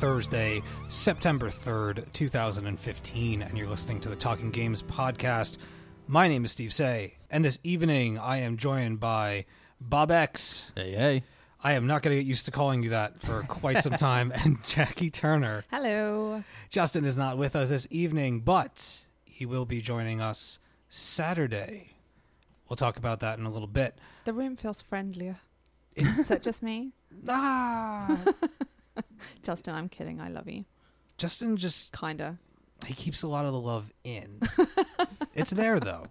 Thursday, September 3rd, 2015, and you're listening to the Talking Games podcast. My name is Steve Seigh, and this evening I am joined by Bob X. Hey, hey. I am not going to get used to calling you that for quite some time, and Jackie Turner. Hello. Justin is not with us this evening, but he will be joining us Saturday. We'll talk about that in a little bit. The room feels friendlier. Is that just me? Ah, Justin, I'm kidding. I love you. Justin just Kinda. he keeps a lot of the love in. it's there though.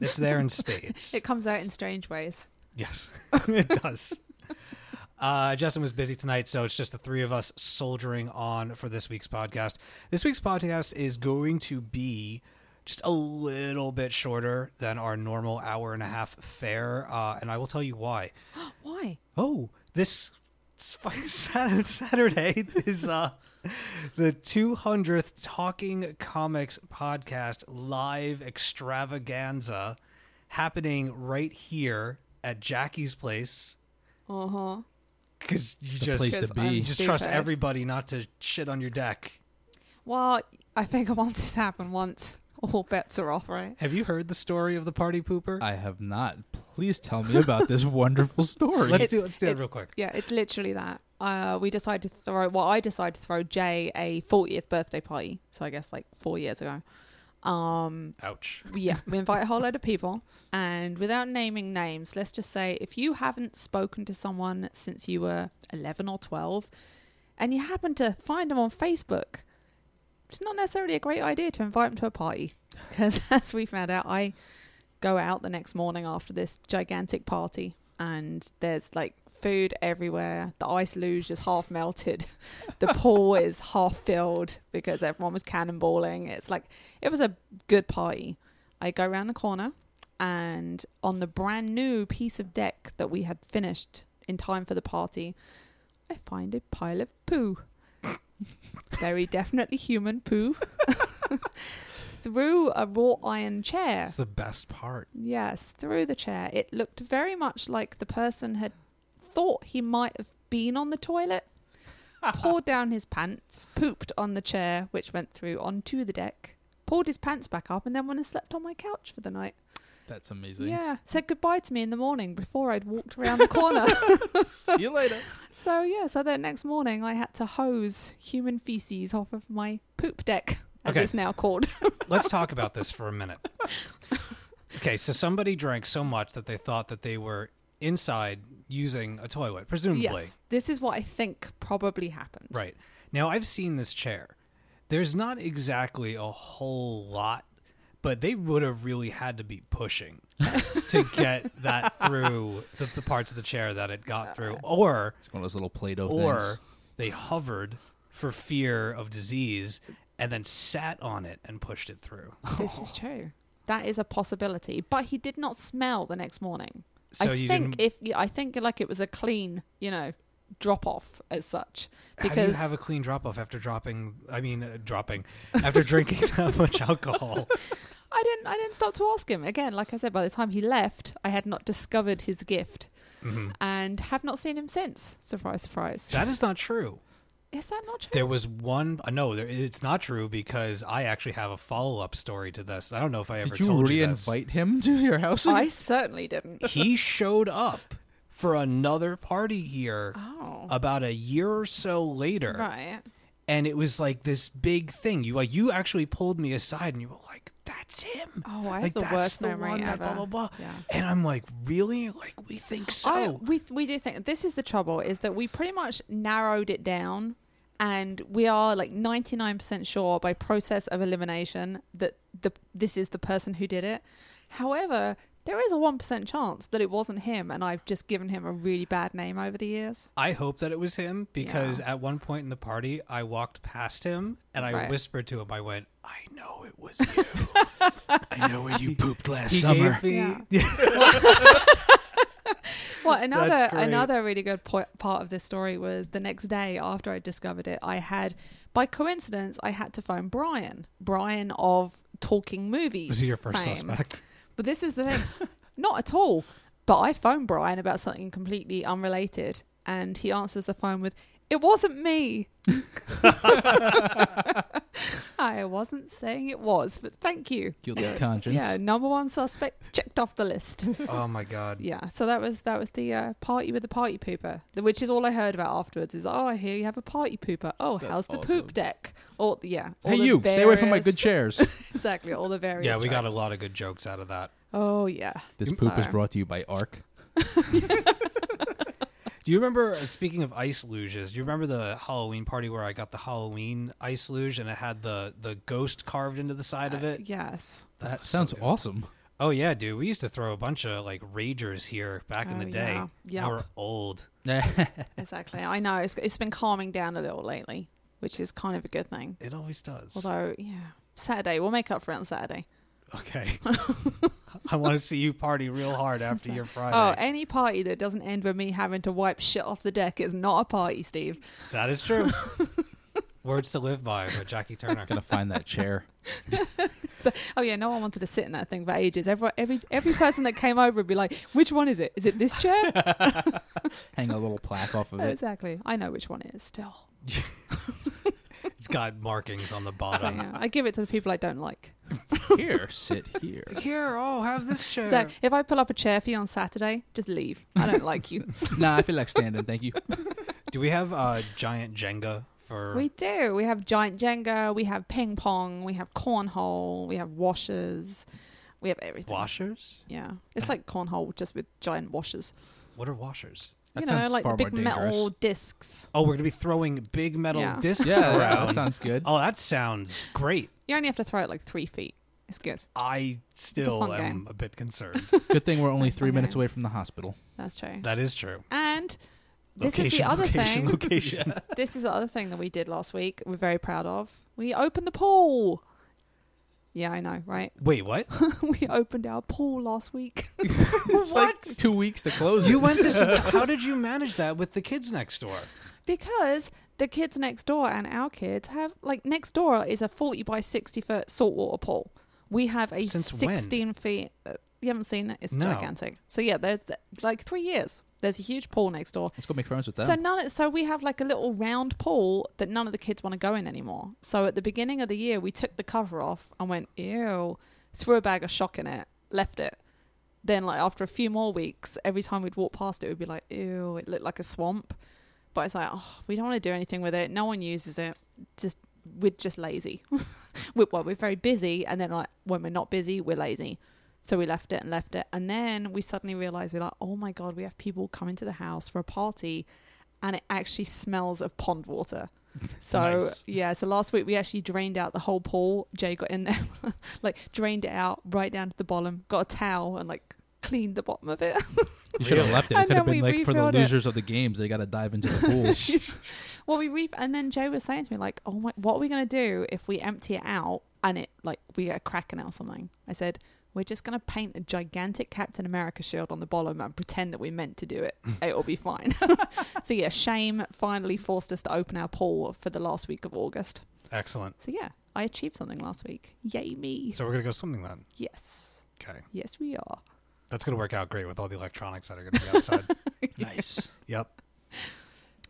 It's there in spades. It comes out in strange ways. Yes, it does. Uh, Justin was busy tonight, so it's just the three of us soldiering on for this week's podcast. This week's podcast is going to be just a little bit shorter than our normal hour and a half fare, uh, and I will tell you why. Why? Oh, this Saturday, Saturday is uh, the 200th Talking Comics podcast live extravaganza happening right here at Jackie's place Uh huh. because you The just place to Because be. You just trust stupid. everybody not to shit on your deck. Well, I figure once this happened once, all bets are off, right? Have you heard the story of the party pooper? I have not. Please tell me about this wonderful story. let's It's- do let's do it it's- real quick. Yeah, it's literally that. Uh, we decided to throw. Well, I decided to throw Jay a 40th birthday party. So I guess like four years ago. Um, Ouch. yeah, we invite a whole load of people, and without naming names, let's just say if you haven't spoken to someone since you were 11 or 12, and you happen to find them on Facebook, it's not necessarily a great idea to invite them to a party because, as we found out, I go out the next morning after this gigantic party, and there's like food everywhere. The ice luge is half melted. The pool is half filled because everyone was cannonballing. It's like it was a good party. I go around the corner, and on the brand new piece of deck that we had finished in time for the party, I find a pile of poo. Very definitely human poo. Through a wrought iron chair. That's the best part. Yes, through the chair. It looked very much like the person had thought he might have been on the toilet, poured down his pants, pooped on the chair, which went through onto the deck, pulled his pants back up, and then went and slept on my couch for the night. That's amazing. Yeah, said goodbye to me in the morning before I'd walked around the corner. See you later. so, yeah, so the next morning I had to hose human feces off of my poop deck, as Okay. it's now called. Let's talk about this for a minute. Okay, so somebody drank so much that they thought that they were inside using a toilet, presumably. yes, this is what I think probably happened. Right. Now, I've seen this chair. There's not exactly a whole lot, but they would have really had to be pushing to get that through the, the parts of the chair that it got uh, through. Or, It's one of those little Play-Doh or things. they hovered for fear of disease and then sat on it and pushed it through. This is true. That is a possibility. But he did not smell the next morning. So I think if I think like it was a clean, you know, drop off as such. How do you have a clean drop off after dropping? I mean, uh, dropping after drinking that much alcohol. I didn't I didn't stop to ask him. Again, like I said, by the time he left, I had not discovered his gift Mhm. and have not seen him since. Surprise, surprise. That is not true. Is that not true? There was one. Uh, no, there, it's not true because I actually have a follow up story to this. I don't know if I ever Did you told you this. re-invite him to your house? I certainly didn't. He showed up for another party here Oh. about a year or so later, Right. and it was like this big thing. You like you actually pulled me aside and you were like, "That's him." Oh, I have like the that's worst the memory one that ever. blah blah blah. Yeah. And I'm like, really? Like we think so? I, we we do think this is the trouble is that we pretty much narrowed it down, and we are like ninety nine percent sure by process of elimination that the this is the person who did it. However, there is a one percent chance that it wasn't him, and I've just given him a really bad name over the years. I hope that it was him because Yeah. at one point in the party, I walked past him and I Right. whispered to him. I went, "I know it was you. I know where you pooped last He summer. gave me- Yeah. Well, another another really good po- part of this story was the next day after I discovered it, I had by coincidence I had to phone Brian, Brian of Talking Movies. Was he your first fame. suspect? But this is the thing, not at all. But I phoned Brian about something completely unrelated, and he answers the phone with, It wasn't me. I wasn't saying it was, but thank you. Guilty conscience. Yeah, number one suspect checked off the list. Oh my god. yeah, so that was that was the uh, party with the party pooper, the- which is all I heard about afterwards. Is oh, I hear you have a party pooper. Oh, That's how's the awesome. poop deck? Or yeah, all Hey, the you, stay away from my good various- chairs. exactly, all the various. Yeah, we got a jokes. lot of good jokes out of that. Oh yeah, This poop is So- brought to you by Ark. Do you remember? uh, Speaking of ice luges, do you remember the Halloween party where I got the Halloween ice luge and it had the the ghost carved into the side of Uh, it? yes. That, was so sounds good. awesome. Oh yeah, dude. We used to throw a bunch of like ragers here back in Oh, the day. yeah. Yep. We We're old. Exactly. I know it's it's been calming down a little lately, which is kind of a good thing. It always does. Although, yeah, Saturday we'll make up for it on Saturday. Okay. I want to see you party real hard after your Friday. Oh, any party that doesn't end with me having to wipe shit off the deck is not a party, Steve. that is true. Words to live by by Jackie Turner. Gotta find that chair. So, oh yeah, no one wanted to sit in that thing for ages. Every every every person that came over would be like, "Which one is it? Is it this chair?" Hang a little plaque off of it. exactly. I know which one it is. Still, It's got markings on the so, bottom. yeah, I give it to the people I don't like. Here, sit here. Here, oh, have this chair. So if I pull up a chair for you on Saturday, just leave. I don't like you. nah, I feel like standing. Thank you. Do we have uh, giant Jenga for? We do. We have giant Jenga. We have ping pong. We have cornhole. We have washers. We have everything. washers? Yeah, it's like cornhole just with giant washers. What are washers? That you know, like the big metal discs. Oh, we're gonna be throwing big metal Yeah. discs Yeah, around. that sounds good. oh, that sounds great. You only have to throw it like three feet. It's good. I still fun am game. a bit concerned. Good thing we're only three fine. minutes away from the hospital. That's true. that is true. And this is the other location, thing. Location. This is the other thing that we did last week. We're very proud of. We opened the pool. Yeah, I know, right? Wait, what? we opened our pool last week. It's like two weeks to close. You it. went this. How did you manage that with the kids next door? because the kids next door and our kids have like next door is a 40 by 60 foot saltwater pool we have a Since when? 16 feet uh, you haven't seen that? It's No. gigantic. So yeah there's like three years. There's a huge pool next door. Let's go make friends with them. so none so we have like a little round pool that none of the kids want to go in anymore. So at the beginning of the year we took the cover off and went ew threw a bag of shock in it left it. Then like after a few more weeks every time we'd walk past it we'd be like ew it looked like a swamp. But it's like oh we don't want to do anything with it. No one uses it. Just we're just lazy. We, well we're very busy and then like when we're not busy we're lazy so we left it and left it and then we suddenly realized we're like oh my god we have people coming to the house for a party and it actually smells of pond water so Nice. yeah so last week we actually drained out the whole pool jay got in there like drained it out right down to the bottom got a towel and like cleaned the bottom of it you should have left it. It could have been like for the refilled it. losers of the games. They got to dive into the pool. Well, we re- and then Jay was saying to me like, "Oh my, what are we gonna do if we empty it out and it like we get a crack in it or something?" I said, "We're just gonna paint a gigantic Captain America shield on the bottom and pretend that we meant to do it. It'll be fine." so yeah, shame finally forced us to open our pool for the last week of August. Excellent. So yeah, I achieved something last week. Yay me! So we're gonna go swimming then. yes, Okay, yes we are. that's gonna work out great with all the electronics that are gonna be outside. nice. yep.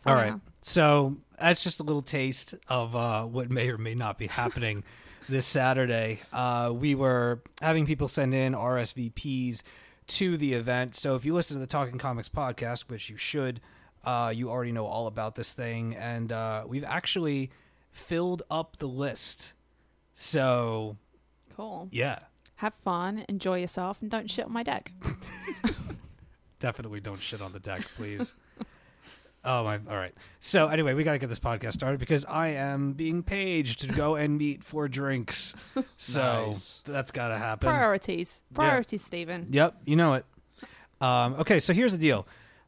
So, All right. yeah. So that's just a little taste of uh, what may or may not be happening this Saturday. Uh, we were having people send in RSVPs to the event. So if you listen to the Talking Comics podcast, which you should, uh, you already know all about this thing. And uh, we've actually filled up the list. So Cool. yeah, Have fun, enjoy yourself, and don't shit on my deck. definitely don't shit on the deck, please. Oh my! All right. So anyway, we got to get this podcast started because I am being paged to go and meet for drinks. So Nice. that's got to happen. Priorities, Yeah. priorities, Stephen. Yep, you know it. Um, okay, so here's the deal.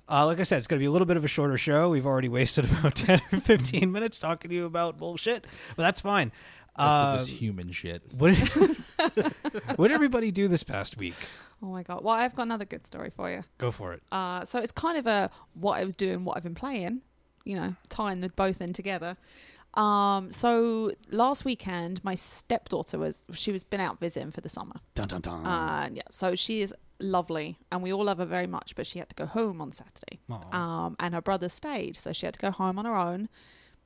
Uh, like I said, it's going to be a little bit of a shorter show. We've already wasted about 10 or 15 minutes talking to you about bullshit, but that's fine. Uh, with this human shit. what, what did everybody do this past week? Oh my god! Well, I've got another good story for you. Go for it. Uh, so it's kind of a what I was doing, what I've been playing, you know, tying the both in together. Um, so last weekend, my stepdaughter was she was been out visiting for the summer, Dun dun dun. and yeah, so she is lovely, and we all love her very much. But she had to go home on Saturday, um, and her brother stayed, so she had to go home on her own.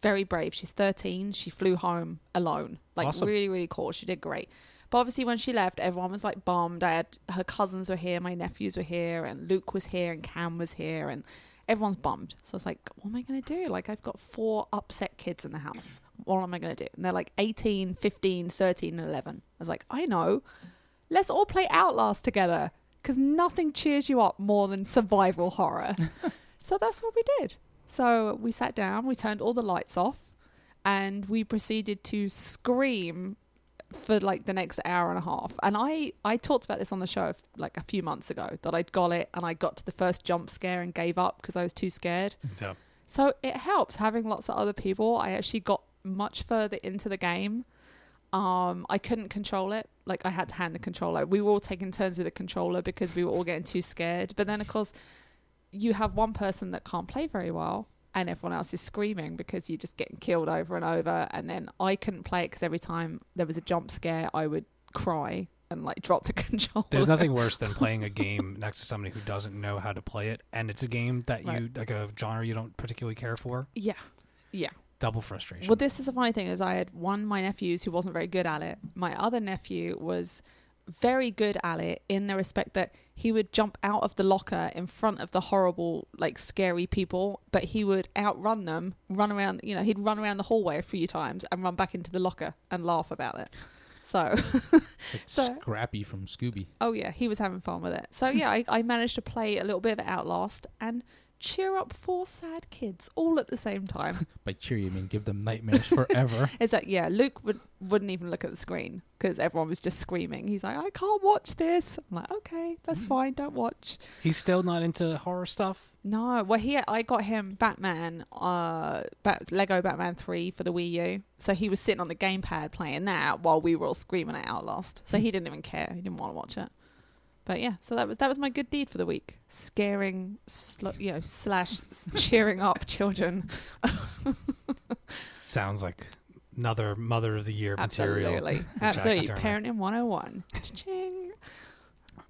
Very brave. She's 13. She flew home alone. Like Awesome. really, really cool. She did great. But obviously, when she left, everyone was like bummed. I had her cousins were here, my nephews were here, and Luke was here, and Cam was here, and everyone's bummed. So I was like, what am I going to do? Like, I've got four upset kids in the house. What am I going to do? And they're like 18, 15, 13, and 11. I was like, I know. Let's all play Outlast together because nothing cheers you up more than survival horror. so that's what we did. So we sat down, we turned all the lights off, and we proceeded to scream for like the next hour and a half. And I I talked about this on the show like a few months ago that I'd got it and I got to the first jump scare and gave up because I was too scared. Yeah. So it helps having lots of other people. I actually got much further into the game. Um, I couldn't control it. Like I had to hand the controller. We were all taking turns with the controller because we were all getting too scared. But then of course, you have one person that can't play very well, and everyone else is screaming because you're just getting killed over and over. And then I couldn't play it because every time there was a jump scare, I would cry and like drop the controller. There's nothing worse than playing a game next to somebody who doesn't know how to play it, and it's a game that you Right. like a genre you don't particularly care for. Yeah, yeah. Double frustration. Well, this is the funny thing is I had one of my nephews who wasn't very good at it. My other nephew was very good at it in the respect that he would jump out of the locker in front of the horrible, like scary people, but he would outrun them, run around, you know, he'd run around the hallway a few times and run back into the locker and laugh about it. So, It's like So- Scrappy from Scooby. oh yeah, he was having fun with it. So yeah, I, I managed to play a little bit of Outlast and cheer up four sad kids all at the same time. By cheer, you mean give them nightmares forever. It's like, yeah, Luke would, wouldn't even look at the screen because everyone was just screaming. He's like, I can't watch this. I'm like, okay, that's fine, don't watch. He's still not into horror stuff. No, well, he, I got him Batman, uh, Bat, Lego Batman 3 for the Wii U. So he was sitting on the gamepad playing that while we were all screaming at Outlast. So he didn't even care. He didn't want to watch it. But yeah, so that was that was my good deed for the week, scaring, sl- you know, slash cheering up children. Sounds like another Mother of the Year material. Absolutely. Absolutely. Parenting 101. Ching.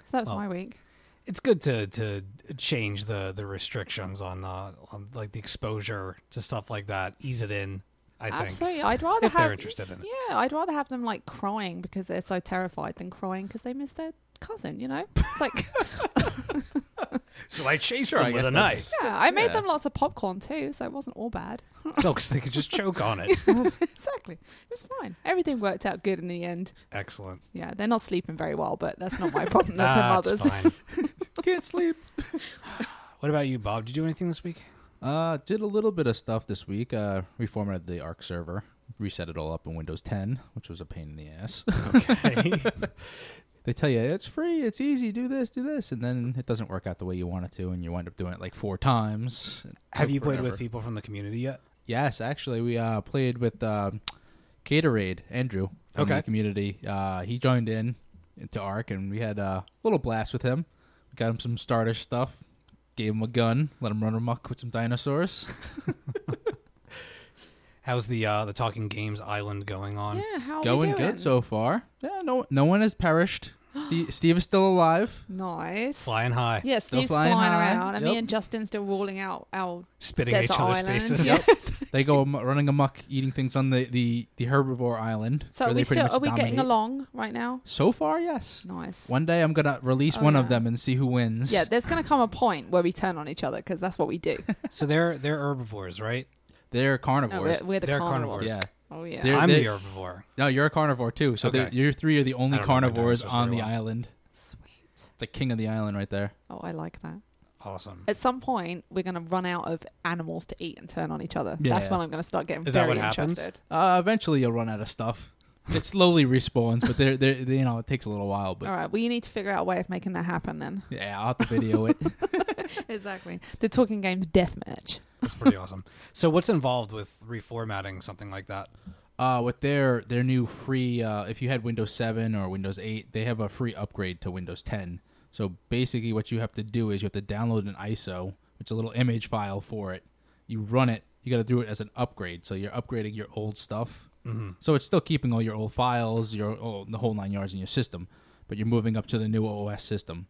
So that was Well, my week. It's good to to change the the restrictions on uh on like the exposure to stuff like that. Ease it in. I think Absolutely. I'd rather if have they're interested in it. Yeah, I'd rather have them like crying because they're so terrified than crying because they miss their cousin, you know? It's like So I chased Sure, I with a knife. Yeah, I made Yeah. them lots of popcorn too, so it wasn't all bad. Jokes, they could just choke on it. exactly. It was fine. Everything worked out good in the end. Excellent. Yeah, they're not sleeping very well, but that's not my problem. That's their That's mother's. fine. Can't sleep. What about you, Bob? Did you do anything this week? Uh, did a little bit of stuff this week. Uh, reformatted the Arc server, reset it all up in Windows 10, which was a pain in the ass. Okay. They tell you it's free, it's easy, do this, do this, and then it doesn't work out the way you want it to, and you wind up doing it like four times. Have you played forever. with people from the community yet? Yes, actually, we uh, played with uh, Gatorade Andrew from Okay. the community. Uh, he joined in into Arc, and we had a little blast with him. We got him some starter stuff, gave him a gun, let him run amok with some dinosaurs. How's the uh the Talking Games Island going on? Yeah, how are we Going doing? good so far. Yeah, no, no one has perished. Steve, Steve is still alive. Nice. Flying high, Yeah, Still Steve's flying, flying high. around, and me Yep. and Justin still ruling out our spitting in each other's island. faces. Yep. They go am- running amok, eating things on the, the, the herbivore island. So where are they we pretty still much are we getting dominate. along right now? So far, yes. Nice. One day I'm gonna release Oh, one of them and see who wins. Yeah, there's going to come a point where we turn on each other because that's what we do. So they're they're herbivores, right? They're No, carnivores. we're, we're the They're carnivores. carnivores. yeah. Oh yeah. They're- I'm they- the herbivore. No, you're a carnivore too. So Okay. the- you three are the only I don't know my carnivores on the well. island. Sweet. The king of the island, right there. Oh, I like that. Awesome. At some point, we're going to run out of animals to eat and turn on each other. Yeah. That's when I'm going to start getting Is that very what happens? interested. Uh, eventually, you'll run out of stuff. It slowly respawns, but they're, they're, they, you know, it takes a little while. But All right. Well, you need to figure out a way of making that happen then. yeah, I'll have to video it. exactly. The Talking Games deathmatch. That's pretty awesome. So what's involved with reformatting something like that? Uh, with their their new free, uh, if you had Windows 7 or Windows 8, they have a free upgrade to Windows 10. So basically, what you have to do is you have to download an ISO, which is a little image file for it. You run it. You got to do it as an upgrade. So you're upgrading your old stuff. Mm-hmm. So it's still keeping all your old files, your oh, the whole nine yards in your system, but you're moving up to the new OS system.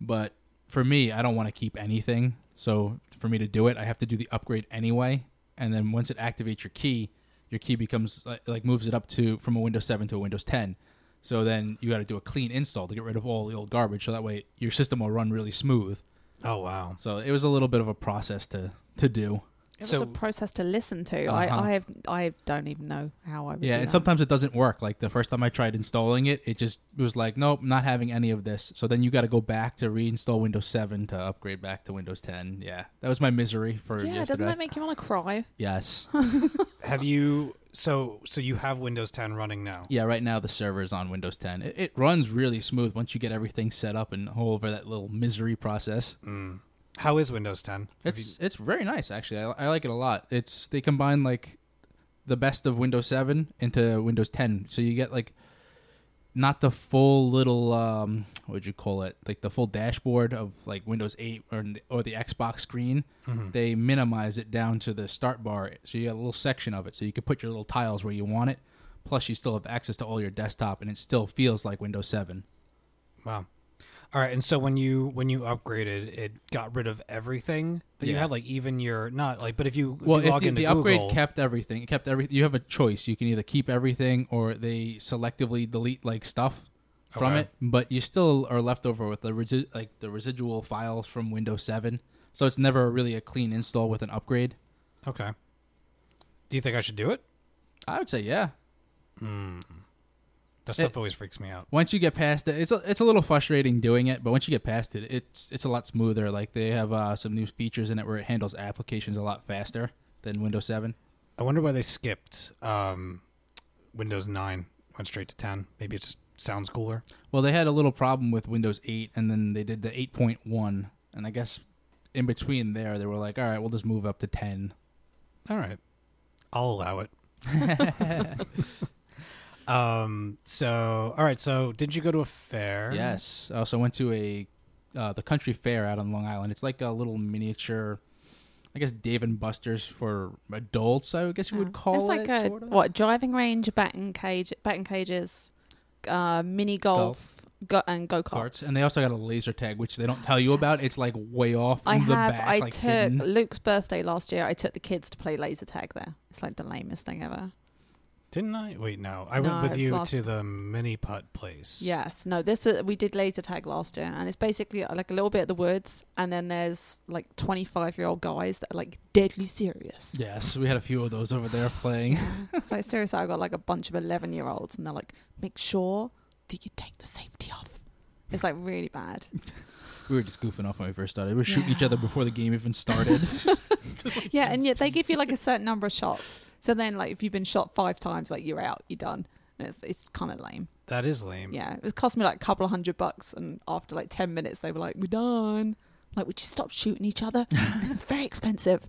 But for me, I don't want to keep anything. So for me to do it, I have to do the upgrade anyway. And then once it activates your key, your key becomes like, moves it up to from a Windows 7 to a Windows 10. So then you got to do a clean install to get rid of all the old garbage. So that way your system will run really smooth. Oh wow. So it was a little bit of a process to to do. It was So- a process to listen to. Uh-huh. I, I have, I don't even know how I would. Yeah, do and that. sometimes it doesn't work. Like the first time I tried installing it, it just it was like, nope, not having any of this. So then you got to go back to reinstall Windows 7 to upgrade back to Windows 10. Yeah, that was my misery for Yeah, yesterday. doesn't that make you want to cry? yes. Have you so so you have Windows 10 running now? yeah, right now the server's on Windows 10. It, it runs really smooth once you get everything set up and over that little misery process. Mm. How is Windows 10? Have It's it's very nice actually. I, I like it a lot. It's they combine like the best of Windows 7 into Windows 10, so you get like not the full little um what would you call it like the full dashboard of like Windows 8 or or the Xbox screen. Mhm. They minimize it down to the start bar, so you get a little section of it, so you can put your little tiles where you want it. Plus, you still have access to all your desktop, and it still feels like Windows 7. Wow. All right, and so when you when you upgraded, it got rid of everything that you Yeah. had, like even your not like, but if you, if Well, you log the, into the Google, upgrade kept everything. It kept every. You have a choice. You can either keep everything or they selectively delete like stuff from Okay. it. But you still are left over with the resi- like the residual files from Windows 7. So it's never really a clean install with an upgrade. okay. Do you think I should do it? I would say yeah. Hmm. That stuff always freaks me out. Once you get past it, it's a, it's a little frustrating doing it. But once you get past it, it's it's a lot smoother. Like they have uh, some new features in it where it handles applications a lot faster than Windows 7. I wonder why they skipped um, Windows 9, went straight to 10. Maybe it just sounds cooler. Well, they had a little problem with Windows 8, and then they did the 8.1, and I guess in between there, they were like, "All right, we'll just move up to 10." All right, I'll allow it. um. So, all right. So, did you go to a fair? Yes, I also went to a uh, the country fair out on Long Island. It's like a little miniature, I guess Dave and Buster's for adults. I guess you would call it. it's like it. a sort of. what driving range, batting cage, batting cages, uh, mini golf, go, and go Carts, karts. and they also got a laser tag, which they don't tell you about. It's like way off in I the have. back, I like took hidden. Luke's birthday last year. I took the kids to play laser tag there. It's like the lamest thing ever. Didn't I? Wait, no. I No, went with you last- to the mini putt place. Yes, no. This uh, we did laser tag last year, and it's basically like a little bit of the woods, and then there's like 25 year old guys that are like deadly serious. Yes, we had a few of those over there playing. so seriously, I got like a bunch of 11 year olds, and they're like, make sure that you take the safety off. It's like really bad. we were just goofing off when we first started. We were shooting each other before the game even started. yeah, and yet they give you like a certain number of shots. So then, like, if you've been shot five times, like you're out, you're done. And it's it's kind of lame. That is lame. Yeah, it was cost me like a couple of hundred bucks, and after like ten minutes, they were like, "We're done." Like, would you stop shooting each other? it's very expensive.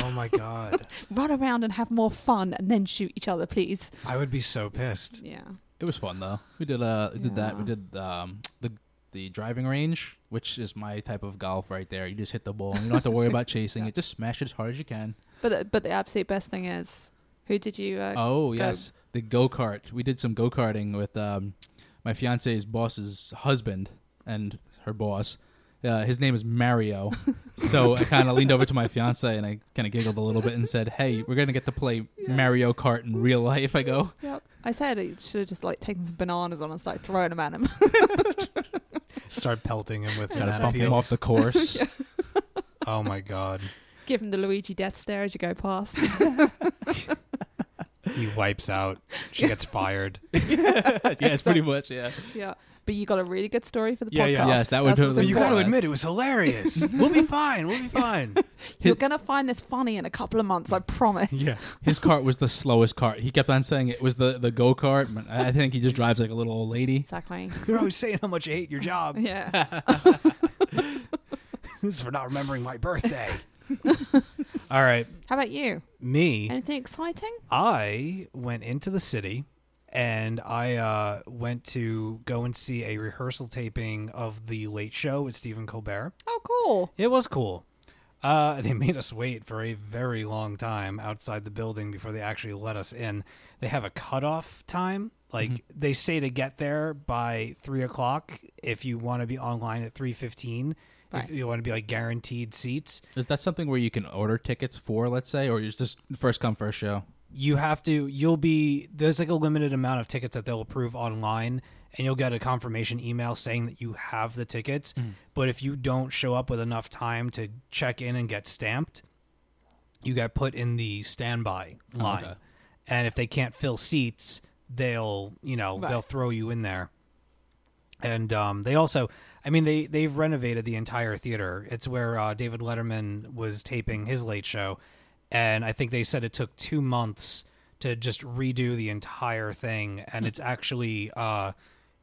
Oh my god. Run around and have more fun, and then shoot each other, please. I would be so pissed. Yeah. It was fun though. We did uh we did that. We did um the the driving range, which is my type of golf right there. You just hit the ball. You don't have to worry about chasing it. Just smash it as hard as you can. But the, but the absolute best thing is, who did you? Uh, Oh go- yes, the go kart. We did some go karting with um my fiance's boss's husband and her boss. Uh, his name is Mario. so I kind of leaned over to my fiance and I kind of giggled a little bit and said, "Hey, we're gonna get to play Yes. Mario Kart in real life." I go. Yep. I said you should have just like taken some bananas on and started throwing them at him. Start pelting him with Gotta banana bump him off the course. Yeah. Oh my god. Give him the Luigi death stare as you go past. He wipes out. She gets fired. yes, pretty much. Yeah. yeah. But you got a really good story for the Yeah, podcast. yeah. Yes, that would That's what's totally- But you got to admit it was hilarious. we'll be fine. We'll be fine. You're gonna find this funny in a couple of months, I promise. Yeah. His cart was the slowest cart. He kept on saying it was the, the go kart. but I think he just drives like a little old lady. Exactly. You're always saying how much you hate your job. Yeah. This is for not remembering my birthday. All right. How about you? Me, Anything exciting? I went into the city and I uh, went to go and see a rehearsal taping of The Late Show with Stephen Colbert. Oh, cool. It was cool. Uh, they made us wait for a very long time outside the building before they actually let us in. They have a cutoff time Like Mhm. they say to get there by three o'clock if you want to be online at three fifteen. Right. If you want to be like guaranteed seats, Is that something where you can order tickets for, let's say, or it's just first come first show? you have to. You'll be there's like a limited amount of tickets that they'll approve online, and you'll get a confirmation email saying that you have the tickets. But if you don't show up with enough time to check in and get stamped, you get put in the standby Oh, line. okay. And if they can't fill seats, they'll you know Right. they'll throw you in there. And um, they also, I mean, they they've renovated the entire theater. It's where uh, David Letterman was taping his late show, and I think they said it took two months to just redo the entire thing. And it's actually, uh,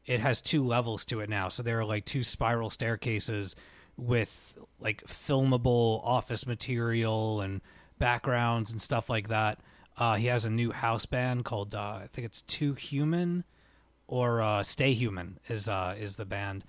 it has two levels to it now. So there are like two spiral staircases with like filmable office material and backgrounds and stuff like that. Uh, he has a new house band called uh, I think it's Too Human or uh, Stay Human is uh, is the band,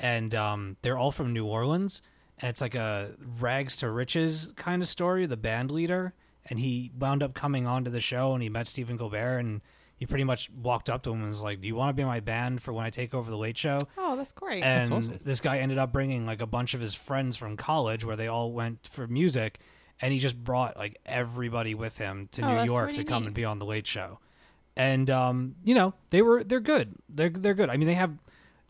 and um, they're all from New Orleans, and it's like a rags to riches kind of story. The band leader, and he wound up coming onto the show, and he met Stephen Colbert, and he pretty much walked up to him and was like, "Do you want to be my band for when I take over the Late Show?" Oh, that's great. and awesome. this guy ended up bringing like a bunch of his friends from college where they all went for music and he just brought like everybody with him to Oh, New York to come neat. and be on the late show and um you know they were they're good they're they're good i mean they have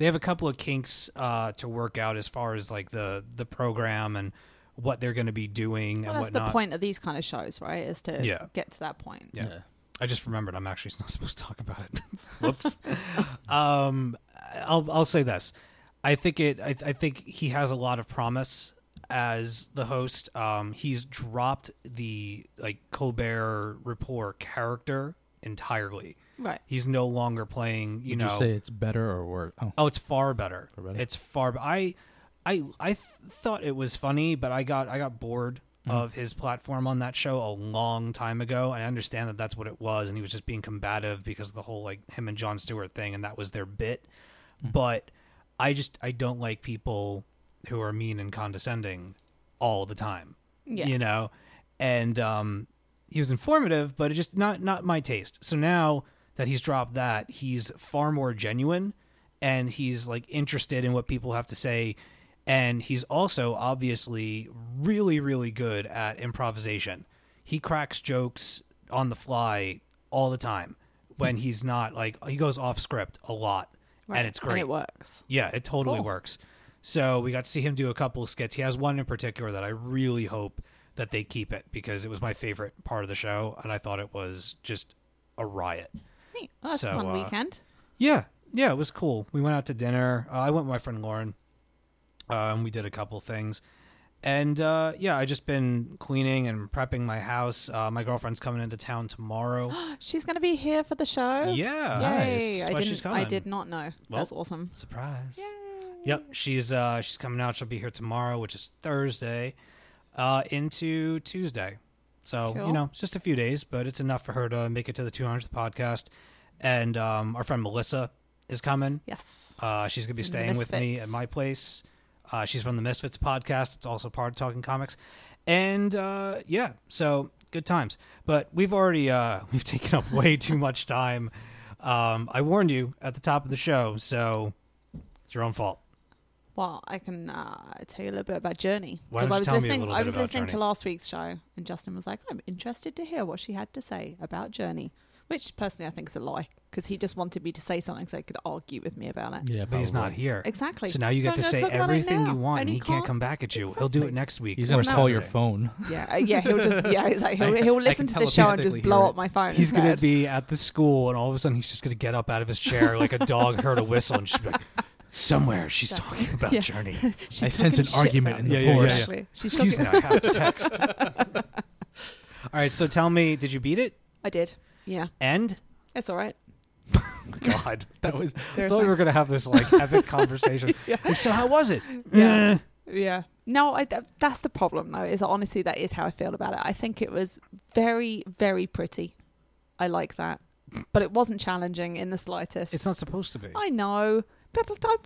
they have a couple of kinks uh to work out as far as like the the program and what they're going to be doing well, and that's whatnot the point of these kind of shows, right? Is to Yeah. get to that point. Yeah. I just remembered I'm actually not supposed to talk about it. Whoops. um, I'll I'll say this. I think it. I, I think he has a lot of promise as the host. Um, he's dropped the like Colbert Report character entirely. Right. He's no longer playing. You Would know. you say it's better or worse? Oh, Oh, it's far better. Far better? It's far. I, I, I th- thought it was funny, but I got I got bored Mm-hmm. of his platform on that show a long time ago. And I understand that that's what it was, and he was just being combative because of the whole like him and Jon Stewart thing, and that was their bit. Mm-hmm. But I just I don't like people who are mean and condescending all the time. Yeah. You know, and um, he was informative, but it just not not my taste. So now that he's dropped that, he's far more genuine, and he's like interested in what people have to say, and he's also obviously really really good at improvisation. He cracks jokes on the fly all the time when hmm. he's not like he goes off script a lot, Right. and it's great. And it works. Yeah, it totally Cool. works. So we got to see him do a couple of skits. He has one in particular that I really hope that they keep it because it was my favorite part of the show, and I thought it was just a riot. Neat. Oh, that's So, a fun uh, weekend. Yeah, yeah, it was cool. We went out to dinner. Uh, I went with my friend Lauren. Um, we did a couple things, and uh, yeah, I just been cleaning and prepping my house. Uh, my girlfriend's coming into town tomorrow. She's going to be here for the show. yeah, Yay! That's I didn't. I did not know. Well, That's awesome. Surprise. Yep, she's uh she's coming out. She'll be here tomorrow, which is Thursday, uh into Tuesday. So, you know, it's just a few days, but it's enough for her to make it to the 200th podcast. And um our friend Melissa is coming. Yes. Uh she's going to be staying with me at my place. Uh she's from the Misfits podcast. It's also part of Talking Comics. And uh yeah, so good times. But we've already uh we've taken up way too much time. Um I warned you at the top of the show, so it's your own fault. Well, I can uh, tell you a little bit about Journey because I was listening. I was listening to last week's show, and Justin was like, "I'm interested to hear what she had to say about Journey," which personally I think is a lie because he just wanted me to say something so he could argue with me about it. yeah, But he's not here. Exactly. So now you get I'm to gonna say talk about it everything now, you want, and and he can't come back at you. He'll do it next week. He's or gonna call your Saturday. phone. Yeah, uh, yeah, he'll just yeah, he's like, he'll, he'll I listen to can the show and just blow hear up my phone. He's gonna instead. be at the school, and all of a sudden, he's just gonna get up out of his chair like a dog heard a whistle, and she's like, "Somewhere, she's talking about Yeah. Journey." She's I sense talking an argument shit in about the Yeah, yeah, force. yeah. Exactly. She's Excuse me, I have to text. all right, so tell me, did you beat it? I did. Yeah, And it's all right. God, that was. I thought we were gonna have this like epic conversation. Yeah. Like, so how was it? Yeah. Eh. Yeah. No, I, th- that's the problem, though, is that honestly, that is how I feel about it. I think it was very, very pretty. I like that. But it wasn't challenging in the slightest. It's not supposed to be. I know. But I,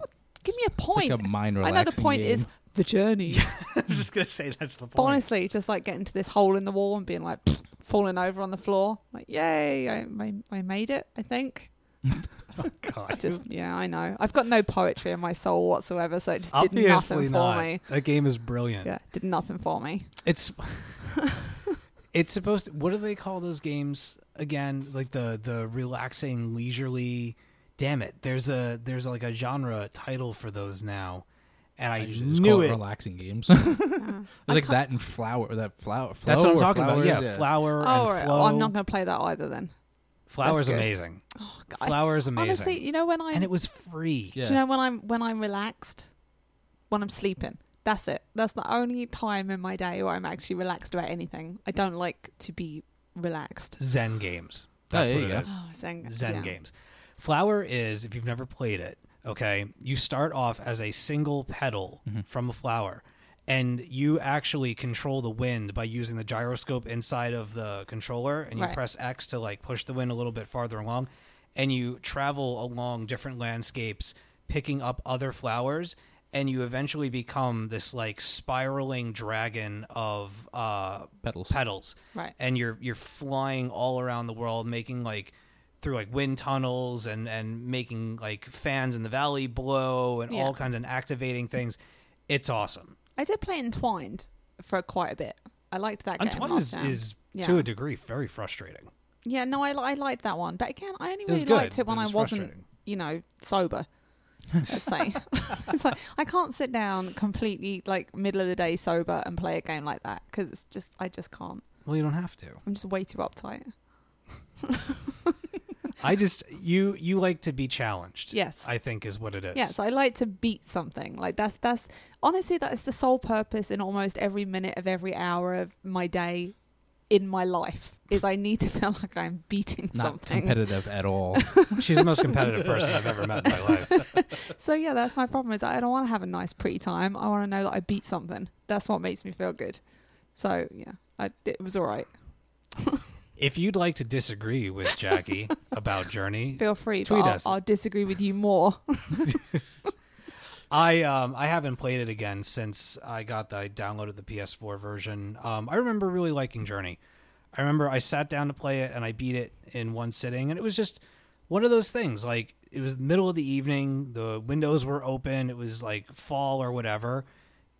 give me a It's point. like a mind I know the point game. is the journey. I'm just gonna say that's the But point. honestly, just like getting to this hole in the wall and being like falling over on the floor. Like, yay, I, I, I made it, I think. Oh, God. Just yeah, I know. I've got no poetry in my soul whatsoever, so it just did nothing not. for me. That game is brilliant. Yeah, did nothing for me. It's it's supposed to what do they call those games again? Like the the relaxing leisurely damn it. There's a there's like a genre title for those now. And I, I usually just knew call it it. relaxing games. Uh, It's like that and flower. That flower. That's what I'm Flow or talking about. flowers, Yeah, flower Oh, and right. flow. oh, I'm not going to play that either then. Flower's good. amazing. Oh, God. Flower is amazing. Honestly, you know when I'm and it was free. Yeah. Do you know when I'm when I'm relaxed? When I'm sleeping. That's it. That's the only time in my day where I'm actually relaxed about anything. I don't like to be relaxed. Zen games. Oh, That's there what you it go. is. Oh, Zen, Zen yeah. games. Flower is, if you've never played it, okay, you start off as a single petal Mm-hmm. from a flower, and you actually control the wind by using the gyroscope inside of the controller, and you Right. press X to like push the wind a little bit farther along, and you travel along different landscapes, picking up other flowers. And you eventually become this like spiraling dragon of uh, Petals. petals Right. and you're you're flying all around the world making like through like wind tunnels and and making like fans in the valley blow and Yeah. all kinds of activating things it's awesome I did play Entwined for quite a bit. I liked that last is, is Yeah. to a degree very frustrating Yeah, no, I, I liked that one. But again, I only really liked it when it I was wasn't, you know, sober. Let's say. it's like I can't sit down completely like middle of the day sober and play a game like that because it's just I just can't. well you don't have to I'm just way too uptight. i just you you like to be challenged Yes. i think is what it is Yes, I like to beat something. Like that's that's honestly that is the sole purpose in almost every minute of every hour of my day in my life is I need to feel like I'm beating Not something. competitive at all. she's the most competitive person i've ever met in my life So yeah, that's my problem. Is I don't want to have a nice pretty time. I want to know that I beat something. That's what makes me feel good. So yeah, I, it was all right. if you'd like to disagree with jackie about journey Feel free, Tweet I'll, us. I'll disagree with you more. I um I haven't played it again since I got the I downloaded the PS4 version. Um, I remember really liking Journey. I remember I sat down to play it and I beat it in one sitting, and it was just one of those things. Like it was middle of the evening, the windows were open, it was like fall or whatever,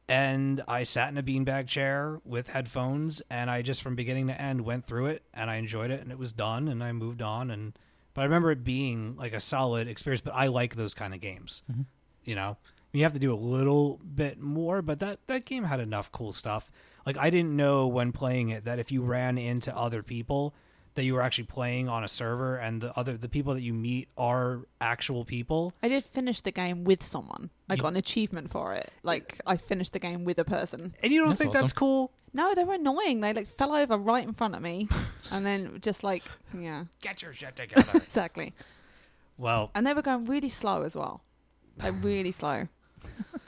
and I sat in a beanbag chair with headphones, and I just from beginning to end went through it, and I enjoyed it, and it was done, and I moved on, and but I remember it being like a solid experience. But I like those kind of games, mm-hmm. you know. You have to do a little bit more, but that that game had enough cool stuff. Like I didn't know when playing it that if you ran into other people that you were actually playing on a server and the other the people that you meet are actual people. I did finish the game with someone. I got an achievement for it. Like I finished the game with a person. And you don't That's think that's cool? No, they were annoying. They like fell over right in front of me, and then just like yeah, Get your shit together. exactly. well, And they were going really slow as well, like really slow.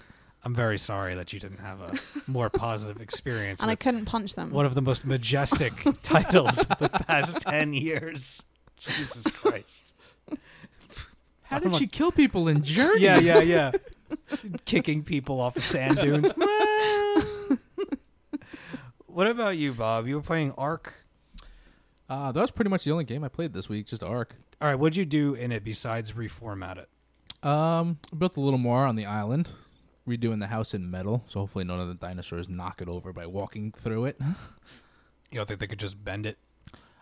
I'm very sorry that you didn't have a more positive experience And I couldn't punch them. one of the most majestic titles of the past 10 years. Jesus Christ. How did she kill people in Journey? Yeah, yeah, yeah. Kicking people off of sand dunes. what about you, Bob? You were playing Ark. Uh, that was pretty much the only game I played this week, just Ark. All right, what'd you do in it besides reformat it? Um, built a little more on the island, redoing the house in metal, so hopefully none of the dinosaurs knock it over by walking through it. You don't think they could just bend it?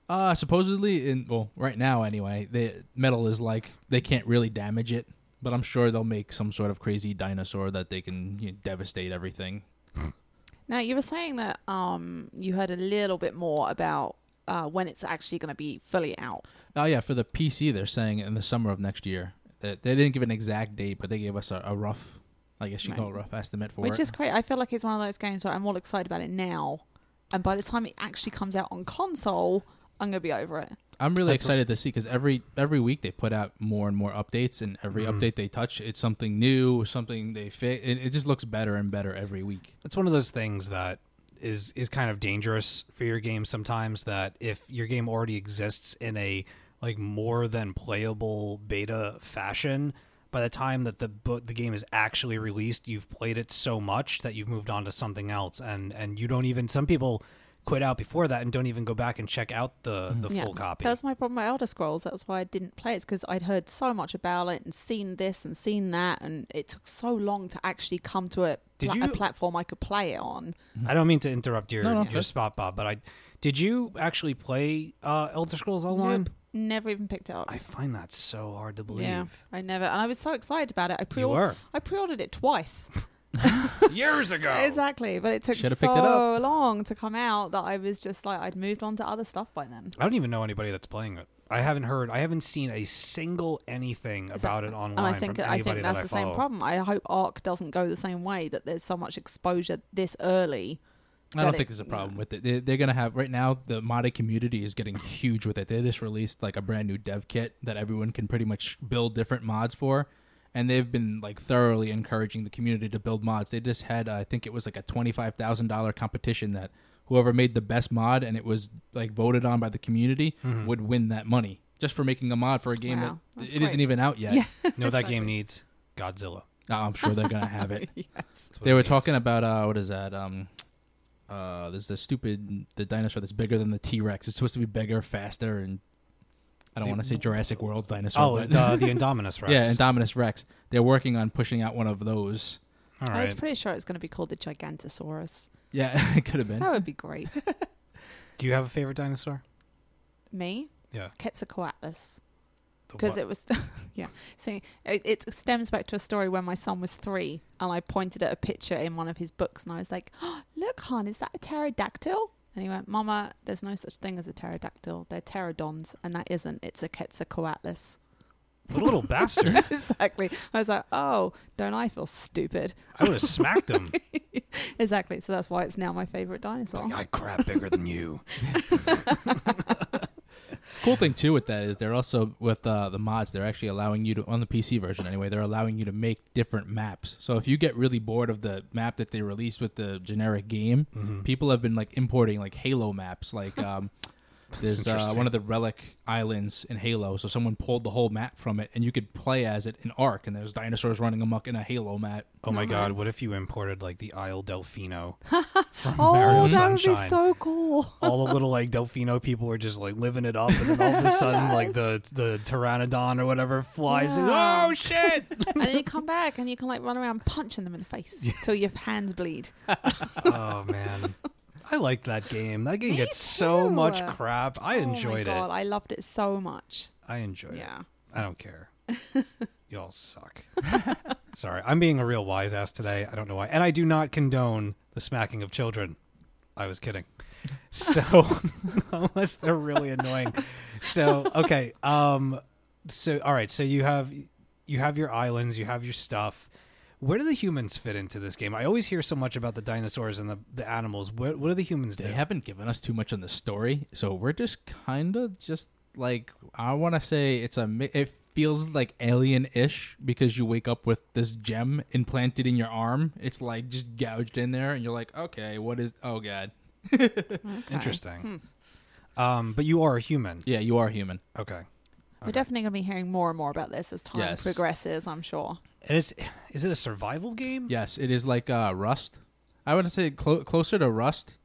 Uh, supposedly in well, right now anyway, the metal is like they can't really damage it, but I'm sure they'll make some sort of crazy dinosaur that they can you know, devastate everything. Now you were saying that um you heard a little bit more about uh, when it's actually going to be fully out. Oh yeah, for the PC, they're saying in the summer of next year. They, they didn't give an exact date, but they gave us a, a rough, I guess you Right. call it a rough estimate for Which it. is great. I feel like it's one of those games where I'm all excited about it now, and by the time it actually comes out on console, I'm gonna be over it. I'm really That's a- excited to see because every every week they put out more and more updates, and every Mhm. update they touch, it's something new, something they fit. It, it just looks better and better every week. It's one of those things that is is kind of dangerous for your game sometimes that if your game already exists in a like more than playable beta fashion by the time that the bo- the game is actually released you've played it so much that you've moved on to something else and and you don't even some people quit out before that and don't even go back and check out the the Yeah. full copy. That was my problem with Elder Scrolls. That was why I didn't play it because I'd heard so much about it and seen this and seen that, and it took so long to actually come to a, Did pla- you- a platform I could play it on. I don't mean to interrupt your No, no, your good. spot, Bob, but I did you actually play uh, Elder Scrolls Online? Nope, never even picked it up. I find that so hard to believe. yeah, I never, and I was so excited about it. I pre You were I pre-ordered it twice. years ago. Exactly, but it took Should've so picked it up. long to come out that I was just like I'd moved on to other stuff by then. I don't even know anybody that's playing it. I haven't heard. I haven't seen a single anything Is about it online. And I think from I anybody think that's that the I same problem. I hope Ark doesn't go the same way. That there's so much exposure this early. I don't that think there's a problem with it. They, they're gonna have right now. The modded community is getting huge with it. They just released like a brand new dev kit that everyone can pretty much build different mods for, and they've been like thoroughly encouraging the community to build mods. They just had, uh, I think it was like a twenty five thousand dollar competition that whoever made the best mod and it was like voted on by the community Mhm. would win that money just for making a mod for a game Wow, that that's it isn't even out yet. Yeah. You know what that game needs? Godzilla. Oh, I'm sure they're gonna have it. yes. They it were needs. talking about uh, what is that? Um, uh, there's the stupid the dinosaur that's bigger than the T Rex. It's supposed to be bigger, faster, and I don't want to say Jurassic World dinosaur. Oh, but the, the Indominus Rex. yeah, Indominus Rex. They're working on pushing out one of those. All I was pretty sure it's going to be called the Gigantosaurus. Yeah, it could have been. That would be great. Do you have a favorite dinosaur? Me, Yeah. Quetzalcoatlus. Because it was yeah. See it, it stems back to a story when my son was three and i pointed at a picture in one of his books and i was like oh, look hon is that a pterodactyl? And he went mama there's no such thing as a pterodactyl. They're pterodons and that isn't. It's a quetzalcoatlus What a little bastard. exactly. I was like oh don't i feel stupid? I would have smacked him. exactly. So that's why it's now my favorite dinosaur. Like, I crap bigger than you. Cool thing too with that is they're also with uh, the mods. They're actually allowing you to on the PC version anyway. They're allowing you to make different maps. So if you get really bored of the map that they released with the generic game, Mm-hmm. people have been like importing like Halo maps. Like um, there's uh, one of the relic islands in Halo. So someone pulled the whole map from it, and you could play as it in Ark, and there's dinosaurs running amok in a Halo map. Oh my Oh, god, what if you imported like the Isle Delfino from oh Mario that would be so cool all the little like Delfino people were just like living it up, and then all of a sudden, like the the Pteranodon or whatever flies. And, Yeah. oh shit! and then you come back and you can like run around punching them in the face till your hands bleed oh man, I like that game. That game Me gets so too. much crap. I enjoyed oh my God, it. I loved it so much. I enjoyed it. Yeah. I don't care. you all suck. Sorry, I'm being a real wise ass today. I don't know why, and I do not condone the smacking of children. I was kidding. So unless they're really annoying. So okay. Um. So all right. So you have you have your islands. You have your stuff. Where do the humans fit into this game? I always hear so much about the dinosaurs and the, the animals. What, what do the humans They do? haven't given us too much on the story, so we're just kind of just like I want to say it's a. It feels like alien-ish because you wake up with this gem implanted in your arm. It's like just gouged in there, and you're like, okay, what is? Oh god, Okay. Interesting. Um. But you are a human. yeah, you are human. Okay. We're definitely going to be hearing more and more about this as time Yes. progresses, I'm sure. And is is it a survival game? Yes, it is like uh, Rust. I would say clo- closer to Rust,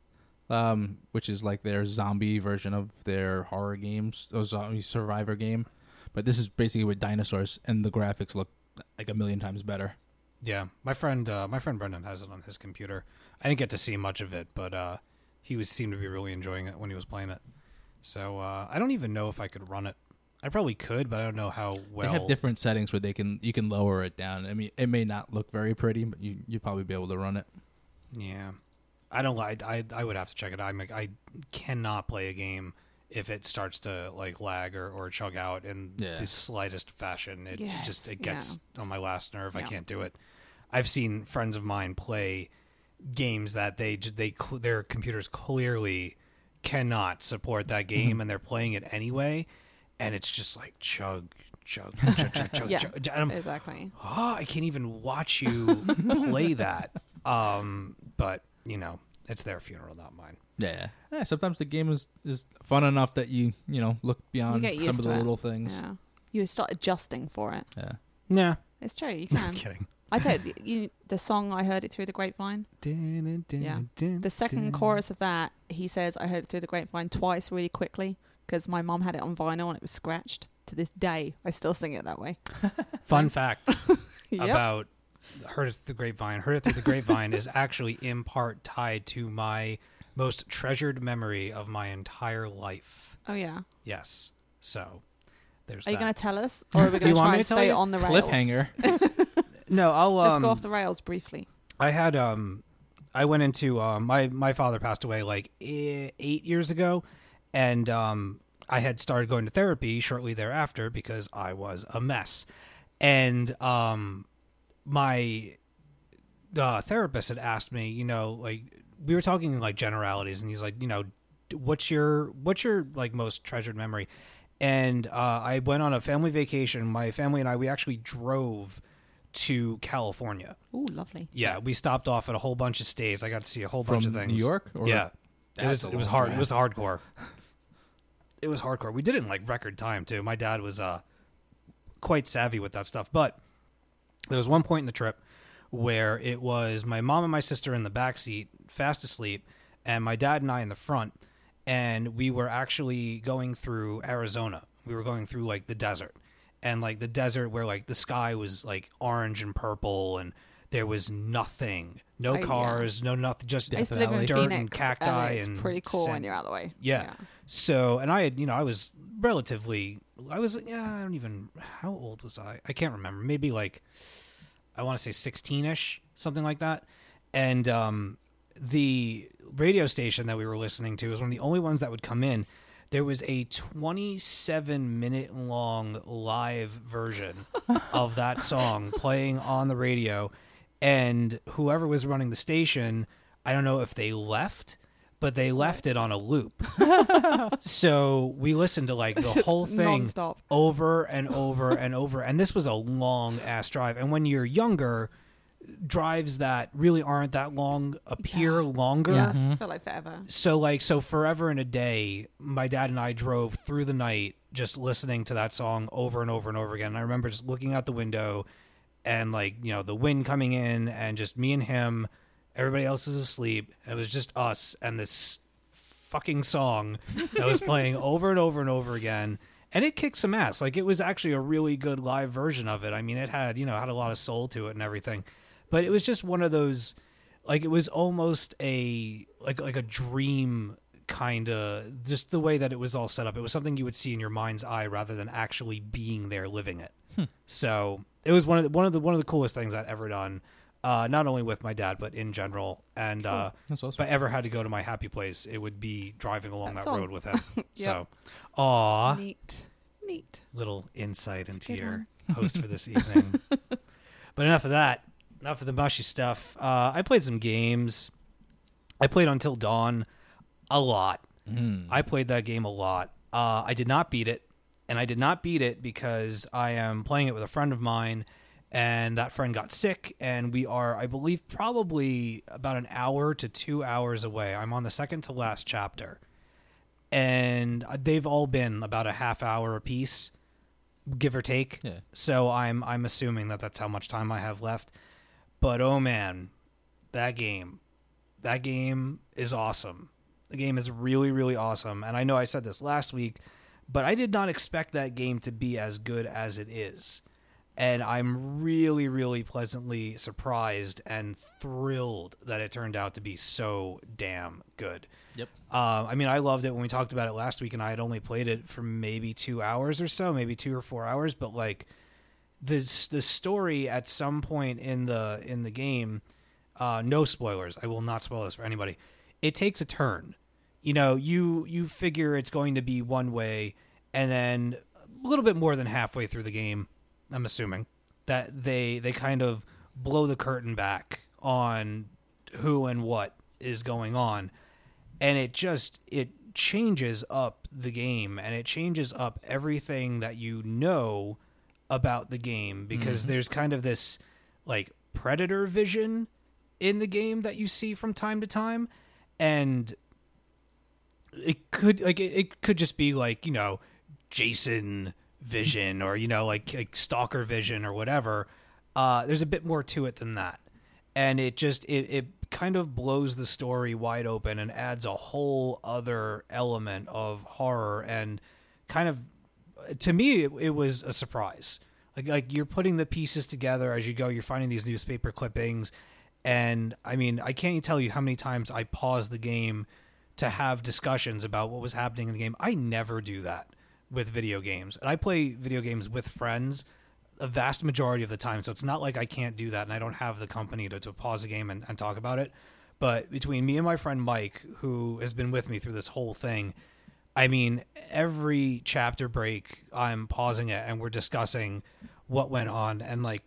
um, which is like their zombie version of their horror games, or zombie survivor game. But this is basically with dinosaurs, and the graphics look like a million times better. Yeah, my friend, uh, my friend Brendan has it on his computer. I didn't get to see much of it, but uh, he was seemed to be really enjoying it when he was playing it. So uh, I don't even know if I could run it. I probably could, but I don't know how well. they have different settings where they can you can lower it down. I mean, it may not look very pretty, but you you'd probably be able to run it. Yeah, I don't like. I I would have to check it. I'm like, I cannot play a game if it starts to like lag or, or chug out in Yeah. the slightest fashion. It, it just it gets on my last nerve. I can't do it. I've seen friends of mine play games that they j- they their computers clearly cannot support that mm-hmm. game, and they're playing it anyway, and it's just like chug. Chug, chug, chug, chug, Yeah. chug. And I'm, Exactly. oh, I can't even watch you play that. Um, but you know, it's their funeral, not mine. Yeah. yeah. Sometimes the game is is fun enough that you you know look beyond some of the it. little things. Yeah. You start adjusting for it. Yeah. Nah, It's true. You I'm kidding. I said you, you, the song I heard it through the grapevine. Yeah. The second chorus of that, he says, I heard it through the grapevine twice really quickly because my mom had it on vinyl and it was scratched. To this day, I still sing it that way. Fun fact Yep. about Heard It Through the Grapevine. Heard It Through the Grapevine is actually in part tied to my most treasured memory of my entire life. oh, yeah. Yes. So there's Are you going to tell us? Or are we going to try and to stay you? on the rails? Cliffhanger. no, I'll Let's um, go off the rails briefly. I had um I went into um my my father passed away like eh, 8 years ago and um I had started going to therapy shortly thereafter because I was a mess. And um my uh, therapist had asked me, you know, like we were talking like generalities and he's like, you know, what's your what's your like most treasured memory? And uh, I went on a family vacation. My family and I we actually drove to California. Ooh, lovely. Yeah, we stopped off at a whole bunch of stays. I got to see a whole bunch of things. New York? Or yeah, it was it was hard. drive. It was hardcore. It was hardcore. We did it in like record time too. My dad was uh quite savvy with that stuff. But there was one point in the trip where it was my mom and my sister in the back seat, fast asleep, and my dad and I in the front, and we were actually going through Arizona. We were going through like the desert, and like the desert where like the sky was like orange and purple, and there was nothing, no I- yeah. cars, no nothing, just I used to live in dirt Phoenix, and cacti, and it's and pretty cool sand. when you're out of the way. Yeah. So, and I had, you know, I was relatively, I was, yeah, I don't even, how old was I? I can't remember. Maybe like, I want to say 16 ish, something like that. And um, the radio station that we were listening to was one of the only ones that would come in. There was a 27 minute long live version of that song playing on the radio. And whoever was running the station, I don't know if they left, but they left it on a loop. so we listened to like the whole thing nonstop. over and over and over. And this was a long ass drive. And when you're younger, drives that really aren't that long appear longer. Yes, mm-hmm. feel like forever. So like so forever in a day, my dad and I drove through the night just listening to that song over and over and over again. And I remember just looking out the window and like, you know, the wind coming in and just me and him, everybody else is asleep. And It was just us and this fucking song that was playing over and over and over again. And it kicked some ass. Like it was actually a really good live version of it. I mean, it had, you know, had a lot of soul to it and everything. But it was just one of those like it was almost a like like a dream kind of just the way that it was all set up. It was something you would see in your mind's eye rather than actually being there living it. Hmm. So, it was one of the, one of the one of the coolest things I'd ever done. Uh, not only with my dad, but in general. And uh, That's if. I ever had to go to my happy place, it would be driving along That that, song. road with him. Yep. So, aw, Neat. Neat. little insight a into good your host for this evening. but enough of that. Enough of the mushy stuff. Uh, I played some games. I played Until Dawn a lot. Mm. I played that game a lot. Uh, I did not beat it, and I did not beat it because I am playing it with a friend of mine, and that friend got sick, and we are, I believe, probably about an hour to two hours away. I'm on the second to last chapter, and they've all been about a half hour apiece, give or take. Yeah. So I'm I'm assuming that that's how much time I have left. But oh man, that game, that game is awesome. The game is really really awesome, and I know I said this last week, but I did not expect that game to be as good as it is. And I'm really, really pleasantly surprised and thrilled that it turned out to be so damn good. Yep. Um, I mean, I loved it when we talked about it last week, and I had only played it for maybe two hours or so, maybe two or four hours. But like, this the story at some point in the in the game, uh, no spoilers. I will not spoil this for anybody. It takes a turn. You know, you you figure it's going to be one way, and then a little bit more than halfway through the game, I'm assuming that they they kind of blow the curtain back on who and what is going on. And it just it changes up the game and it changes up everything that you know about the game because mm-hmm. there's kind of this like predator vision in the game that you see from time to time. And it could like it, it could just be like you know jason vision or you know like, like stalker vision or whatever Uh, there's a bit more to it than that, and it just it it kind of blows the story wide open and adds a whole other element of horror and kind of to me it, it was a surprise. Like like you're putting the pieces together as you go. You're finding these newspaper clippings, and I mean I can't tell you how many times I paused the game to have discussions about what was happening in the game. I never do that with video games. And I play video games with friends a vast majority of the time. So it's not like I can't do that and I don't have the company to, to pause a game and, and talk about it. But between me and my friend Mike, who has been with me through this whole thing, I mean, every chapter break, I'm pausing it and we're discussing what went on. And like,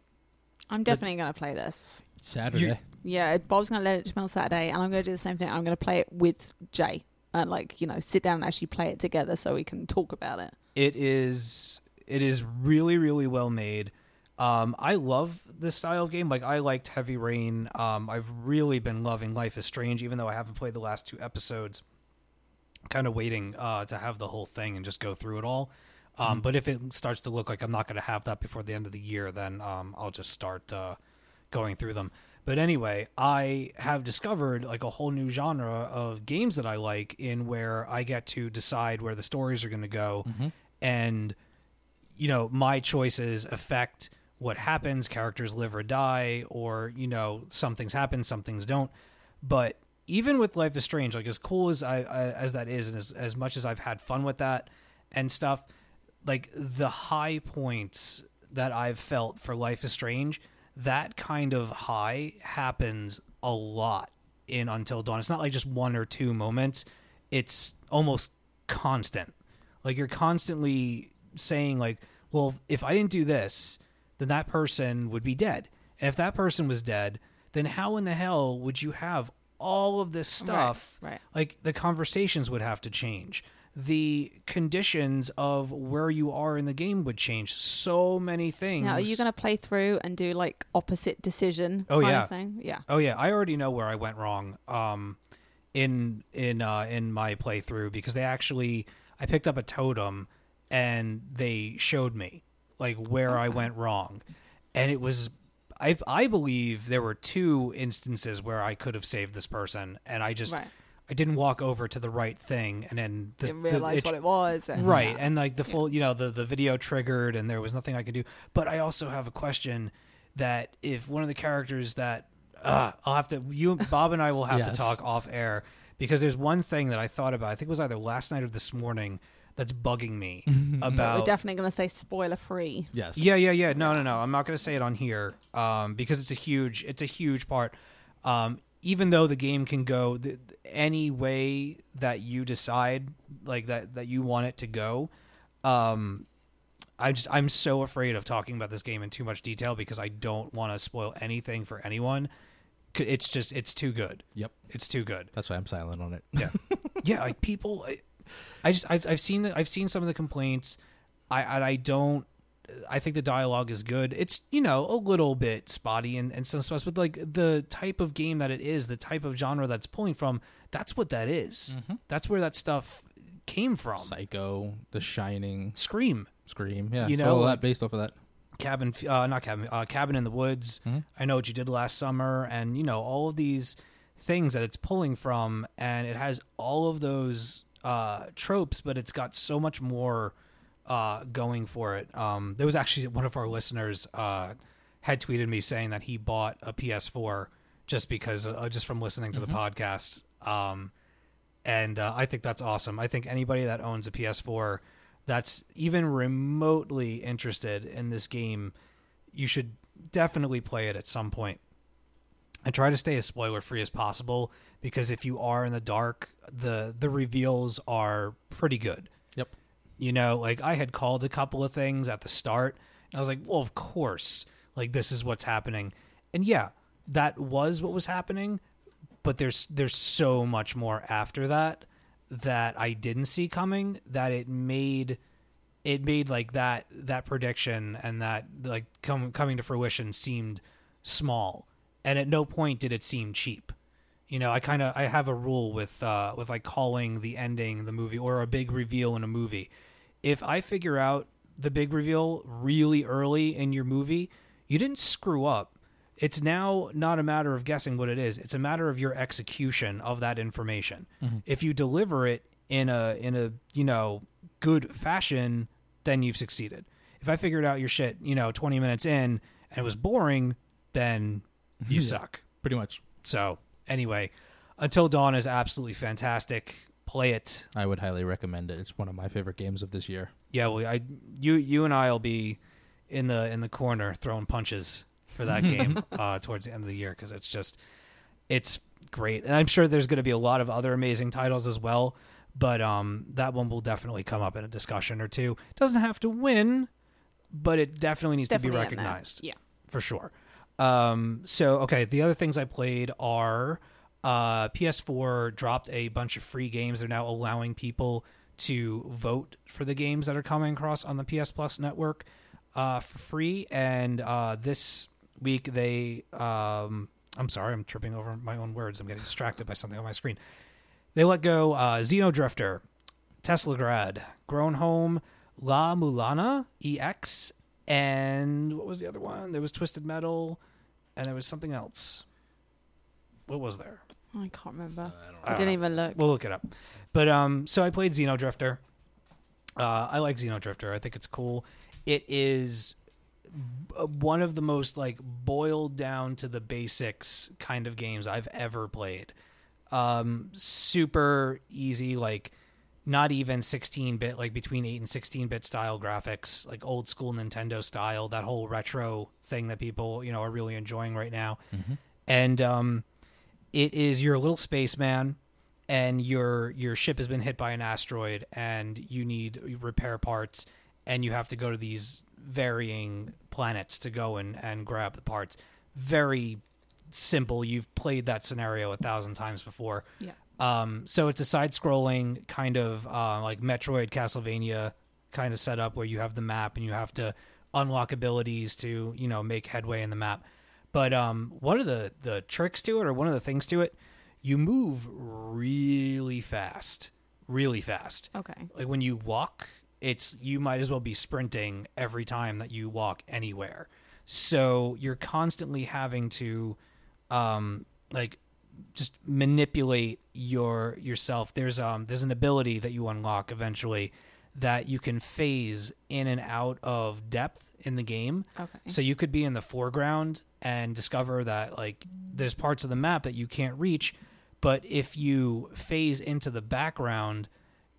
I'm definitely going to play this. Saturday. Yeah, Bob's going to let it to me on Saturday, and I'm going to do the same thing. I'm going to play it with Jay and like you know sit down and actually play it together so we can talk about it. it is it is really really well made. Um i love this style of game. Like i liked heavy rain. Um i've really been loving life is strange even though i haven't played the last two episodes. Kind of waiting uh to have the whole thing and just go through it all. Um but if it starts to look like i'm not going to have that before the end of the year then um i'll just start uh going through them but anyway i have discovered like a whole new genre of games that i like in where i get to decide where the stories are going to go mm-hmm. and you know my choices affect what happens characters live or die or you know some things happen some things don't. But even with life is strange like as cool as i, I as that is and as, as much as i've had fun with that and stuff like the high points that i've felt for life is strange that kind of high happens a lot in until dawn. It's not like just one or two moments. It's almost constant. Like you're constantly saying like well if i didn't do this then that person would be dead. And if that person was dead then how in the hell would you have all of this stuff? right. like the conversations would have to change the conditions of where you are in the game would change so many things Now, are you going to play through and do like opposite decision? Oh, kind yeah. of thing? yeah. Oh yeah, I already know where I went wrong. Um, in in uh, in my playthrough because they actually I picked up a totem and they showed me like where I went wrong, and it was I I believe there were two instances where I could have saved this person, and I just Right. I didn't walk over to the right thing, and then the, Didn't the- realize it- what it was. And, right yeah. and like the full you know the the video triggered and there was nothing i could do but i also have a question that if one of the characters that uh, i'll have to you bob and i will have to talk off air because there's one thing that i thought about i think it was either last night or this morning that's bugging me about. We're about definitely going to say spoiler free. Yes. yeah, yeah, yeah. No, no, no. I'm not going to say it on here um, because it's a huge, it's a huge part. Um, even though the game can go th- any way that you decide, like that that you want it to go, um, I just I'm so afraid of talking about this game in too much detail because I don't want to spoil anything for anyone. It's just it's too good. Yep. It's too good. That's why I'm silent on it. Yeah, yeah. Like people, I, I just I've I've seen the, I've seen some of the complaints. I and I don't. I think the dialogue is good. It's you know a little bit spotty and and some spots, but like the type of game that it is, the type of genre that's pulling from, that's what that is. That's where that stuff came from. Psycho, The Shining, Scream, Scream. Yeah. You know, all like- that based off of that. cabin, uh, not cabin, uh, cabin in the woods. Mhm. I know what you did last summer, and you know all of these things that it's pulling from, and it has all of those uh, tropes, but it's got so much more uh, going for it. Um, there was actually one of our listeners uh, had tweeted me saying that he bought a PS4 just because, uh, just from listening to the podcast. Um, and uh, I think that's awesome. I think anybody that owns a PS4 that's even remotely interested in this game, you should definitely play it at some point. And try to stay as spoiler free as possible because if you are in the dark, the the reveals are pretty good. You know, like I had called a couple of things at the start, and I was like, well, of course, like this is what's happening. And yeah, that was what was happening, but there's there's so much more after that that I didn't see coming that it made it made like that that prediction and that like com- coming to fruition seemed small. And at no point did it seem cheap. You know i kind of i have a rule with uh with like calling the ending the movie or a big reveal in a movie if i figure out the big reveal really early in your movie you didn't screw up. It's now not a matter of guessing what it is. It's a matter of your execution of that information. Mm-hmm. If you deliver it in a in a, you know, good fashion, then you've succeeded. If I figured out your shit, you know, 20 minutes in and it was boring, then you Yeah. suck. Pretty much. So, anyway, Until Dawn is absolutely fantastic. Play it. I would highly recommend it. It's one of my favorite games of this year. Yeah, well, I you you and I'll be in the in the corner throwing punches for that game uh, towards the end of the year because it's just it's great, and I'm sure there's going to be a lot of other amazing titles as well. But um, that one will definitely come up in a discussion or two. Doesn't have to win, but it definitely needs Definitely to be recognized Yeah. for sure. Um, so okay, the other things I played are uh, PS4 dropped a bunch of free games. They're now allowing people to vote for the games that are coming across on the PS Plus network uh, for free. And uh, this week they, um, I'm sorry, I'm tripping over my own words. I'm getting distracted by something on my screen. They let go uh, Xeodrifter, Tesla Grad, Grow Home, La Mulana EX, and what was the other one? There was Twisted Metal, and there was something else. What was there? I can't remember. I I, didn't know. even look. We'll look it up. But um, so I played Xeodrifter. Uh, I like Xeodrifter. I think it's cool. It is b- one of the most like boiled down to the basics kind of games I've ever played. Um, super easy, like not even 16 bit, like between 8 and 16 bit style graphics, like old school Nintendo style, that whole retro thing that people, you know, are really enjoying right now. And um, it is you're a little spaceman and your your ship has been hit by an asteroid and you need repair parts and you have to go to these varying planets to go and, and grab the parts. Very simple. You've played that scenario a thousand times before. Yeah. Um, so it's a side-scrolling kind of uh, like Metroid, Castlevania kind of setup where you have the map and you have to unlock abilities to you know make headway in the map. But um, one of the the tricks to it, or one of the things to it, you move really fast, really fast. Okay. Like when you walk, it's you might as well be sprinting every time that you walk anywhere. So you're constantly having to um like just manipulate your yourself. There's um there's an ability that you unlock eventually that you can phase in and out of depth in the game. Okay. So you could be in the foreground and discover that like there's parts of the map that you can't reach, but if you phase into the background,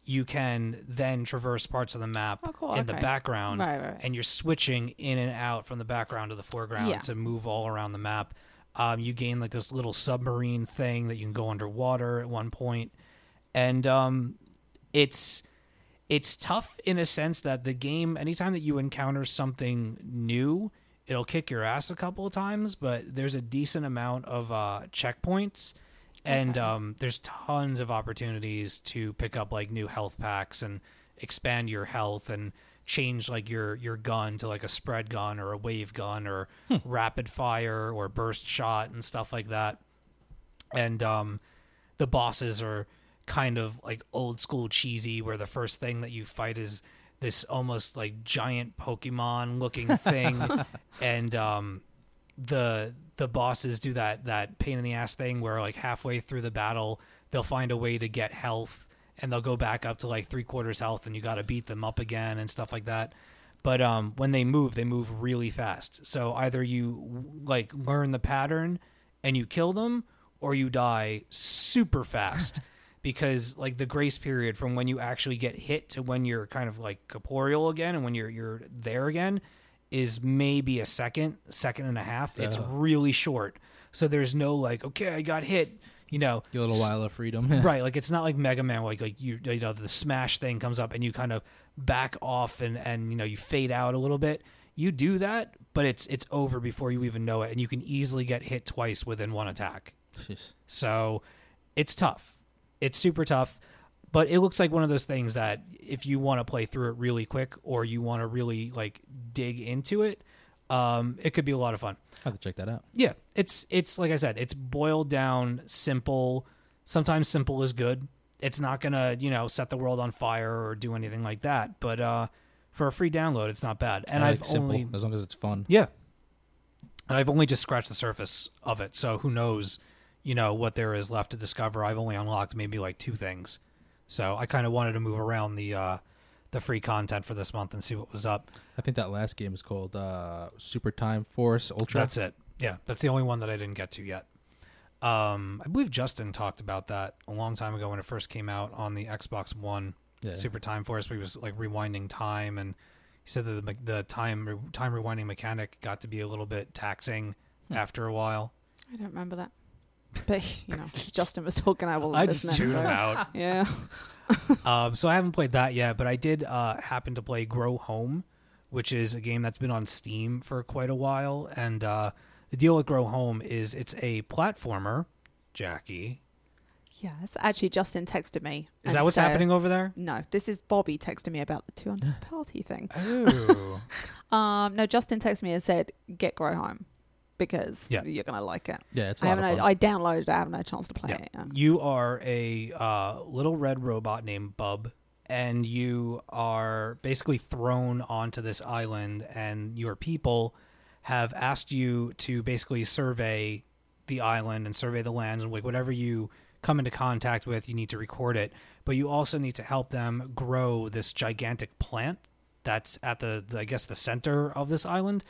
you can then traverse parts of the map Oh, cool. in the background Right, right. and you're switching in and out from the background to the foreground Yeah. to move all around the map. Um, you gain like this little submarine thing that you can go underwater at one point, and um, it's it's tough in a sense that the game anytime that you encounter something new it'll kick your ass a couple of times but there's a decent amount of uh, checkpoints. And Okay. um, there's tons of opportunities to pick up like new health packs and expand your health and change like your your gun to like a spread gun or a wave gun or rapid fire or burst shot and stuff like that. And um the bosses are kind of like old school cheesy where the first thing that you fight is this almost like giant pokemon looking thing. And um the the bosses do that that pain in the ass thing where like halfway through the battle they'll find a way to get health and they'll go back up to like three quarters health and you got to beat them up again and stuff like that. But um when they move they move really fast. So either you like learn the pattern and you kill them or you die super fast because like the grace period from when you actually get hit to when you're kind of like corporeal again and when you're you're there again is maybe a second, second and a half. It's Oh. really short. So there's no like, okay, I got hit, you know. A little while of freedom. Right, like it's not like Mega Man, like like you you know the smash thing comes up and you kind of back off and and you know you fade out a little bit. You do that, but it's it's over before you even know it, and you can easily get hit twice within one attack. Jeez. So it's tough. It's super tough. But it looks like one of those things that if you want to play through it really quick or you want to really like dig into it, um, it could be a lot of fun. I have to check that out. Yeah, it's it's like I said, it's boiled down, simple. Sometimes simple is good. It's not gonna you know set the world on fire or do anything like that. But uh, for a free download, it's not bad. And I like simple, only as long as it's fun. yeah, and I've only just scratched the surface of it. So who knows, you know, what there is left to discover. I've only unlocked maybe like two things, so I kind of wanted to move around the uh, the free content for this month and see what was up. I think that last game is called uh, Super Time Force Ultra. That's it. Yeah, that's the only one that I didn't get to yet. Um, I believe Justin talked about that a long time ago when it first came out on the Xbox One. Yeah. Super Time Force, where he was like rewinding time, and he said that the, the time time rewinding mechanic got to be a little bit taxing Hmm. after a while. I don't remember that. But you know, Justin was talking. I wasn't I just tuned so- him out. Yeah. um, so I haven't played that yet, but I did uh, happen to play Grow Home, which is a game that's been on Steam for quite a while. And uh, the deal with Grow Home is it's a platformer. Jackie, Yes. Actually, Justin texted me. is that what's happening over there? No, this is Bobby texting me about the 200 party thing. Oh, Um, no, Justin texted me and said, "Get Grow Home because Yeah. you're gonna like it." Yeah, it's a I haven't. of. I downloaded. I haven't had a chance to play Yeah. it. Yeah. you are a uh, little red robot named Bub, and you are basically thrown onto this island, and your people have asked you to basically survey the island and survey the lands, and like whatever you come into contact with, you need to record it. But you also need to help them grow this gigantic plant that's at the, the I guess the center of this island,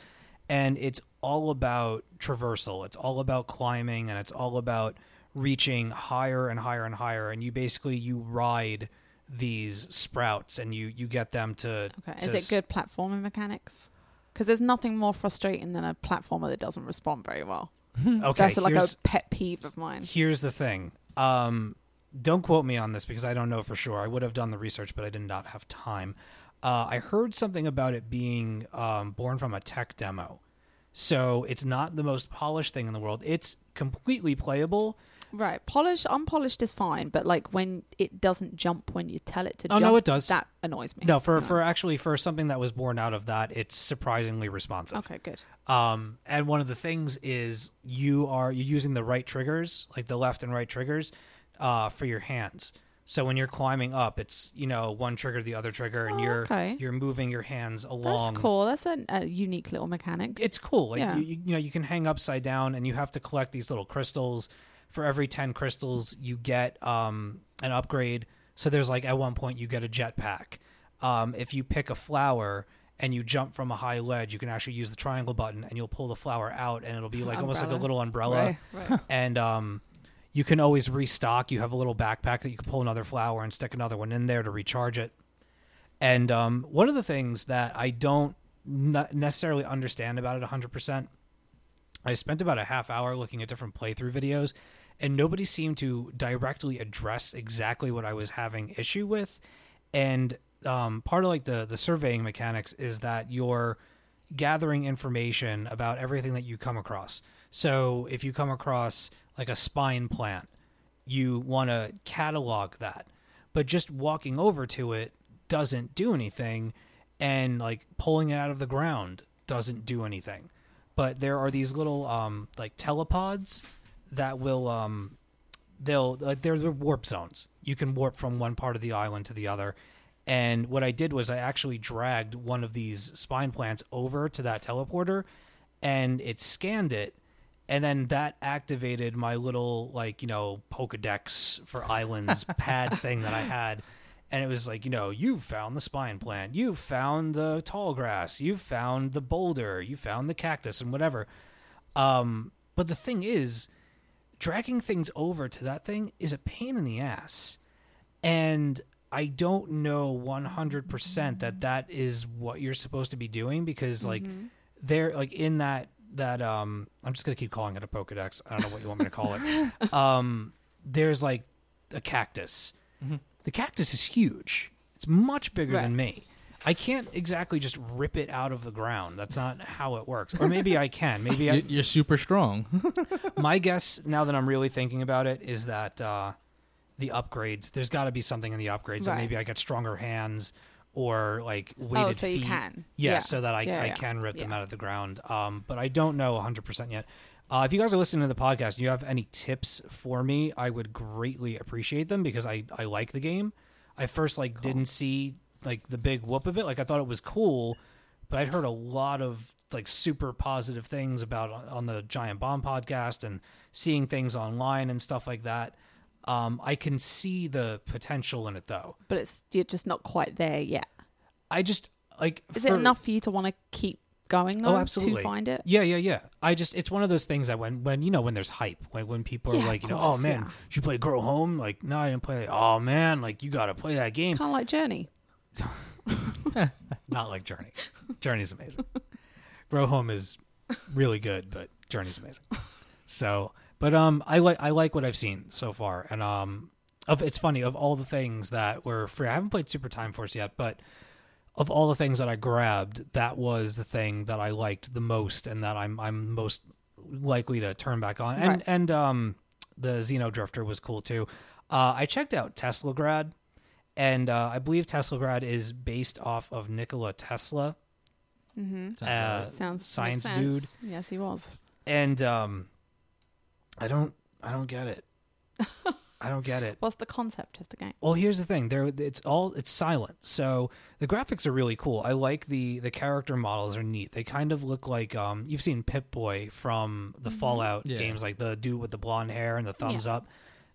and it's all about traversal. It's all about climbing, and it's all about reaching higher and higher and higher. And you basically you ride these sprouts, and you you get them to. Okay. to Is it good platforming mechanics? Because there's nothing more frustrating than a platformer that doesn't respond very well. Okay, That's like a here's- pet peeve of mine. Here's the thing. Um, don't quote me on this because I don't know for sure. I would have done the research, but I did not have time. Uh, I heard something about it being um, born from a tech demo. So it's not the most polished thing in the world. It's completely playable. Right. Polished, unpolished is fine, but like when it doesn't jump when you tell it to Oh, jump, no, it does. That annoys me. No, for, Yeah. for actually for something that was born out of that, it's surprisingly responsive. Okay, good. Um, and one of the things is you are you're using the right triggers, like the left and right triggers, uh, for your hands. So when you're climbing up, it's you know one trigger, the other trigger, and Oh, you're okay. you're moving your hands along. That's cool. That's a, a unique little mechanic. It's cool. Like Yeah. you, you, you know, you can hang upside down, and you have to collect these little crystals. For every ten crystals, you get um, an upgrade. So there's like at one point you get a jetpack. Um, if you pick a flower and you jump from a high ledge, you can actually use the triangle button, and you'll pull the flower out, and it'll be like almost like a little umbrella Right, right. and um, you can always restock. You have a little backpack that you can pull another flower and stick another one in there to recharge it. And um, one of the things that I don't necessarily understand about it 100%, I spent about a half hour looking at different playthrough videos, and nobody seemed to directly address exactly what I was having issue with. And um, part of like the the surveying mechanics is that you're gathering information about everything that you come across. So if you come across like a spine plant, you want to catalog that. But just walking over to it doesn't do anything and like pulling it out of the ground doesn't do anything. But there are these little um like telepods that will um they'll like they're, they're warp zones. You can warp from one part of the island to the other. And what I did was I actually dragged one of these spine plants over to that teleporter and it scanned it and then that activated my little like, you know, Pokedex for islands pad thing that I had. And it was like, you know, you found the spine plant, you found the tall grass, you found the boulder, you found the cactus and whatever. Um, but the thing is, dragging things over to that thing is a pain in the ass. And I don't know 100% that that is what you're supposed to be doing because like they're like in that that um I'm just going to keep calling it a Pokédex. I don't know what you want me to call it. Um there's like a cactus. The cactus is huge. It's much bigger than me. I can't exactly just rip it out of the ground. That's not how it works. Or maybe I can. Maybe I, You- You're super strong. my guess now that I'm really thinking about it is that uh, the upgrades. There's got to be something in the upgrades that Right. maybe I get stronger hands or like weighted Oh, so you feet. can. Yeah, Yeah. so that I, Yeah, I yeah. can rip them out of the ground. Um, but I don't know 100% yet. Uh, if you guys are listening to the podcast and you have any tips for me, I would greatly appreciate them because I, I like the game. I first like didn't see like the big whoop of it. Like I thought it was cool, but I'd heard a lot of like super positive things about on the Giant Bomb podcast and seeing things online and stuff like that. Um, I can see the potential in it though. But it's you're just not quite there yet. I just like Is for- it enough for you to want to keep going though Oh, absolutely. to find it? Yeah, yeah, yeah. I just it's one of those things that when when you know when there's hype, when when people are Yeah, like, of you know, oh man, yeah. did you play Grow Home? Like, no, I didn't play. That. Oh man, like you got to play that game. Kind of like Journey. Not like Journey. Journey's amazing. Grow Home is really good, but Journey's amazing. So, but um, I like I like what I've seen so far, and um, of it's funny of all the things that were free. I haven't played Super Time Force yet, but of all the things that I grabbed, that was the thing that I liked the most, and that I'm I'm most likely to turn back on. And Right. and um, the Xeodrifter was cool too. Uh, I checked out Teslagrad, and uh, I believe Teslagrad is based off of Nikola Tesla, Mm-hmm. Sounds uh. Sounds science makes dude. Yes, he was. and um, I don't I don't get it. I don't get it. What's the concept of the game? Well, here's the thing. There, it's all it's silent. So the graphics are really cool. I like the the character models are neat. They kind of look like um you've seen Pip Boy from the Fallout Yeah. games, like the dude with the blonde hair and the thumbs Yeah. up.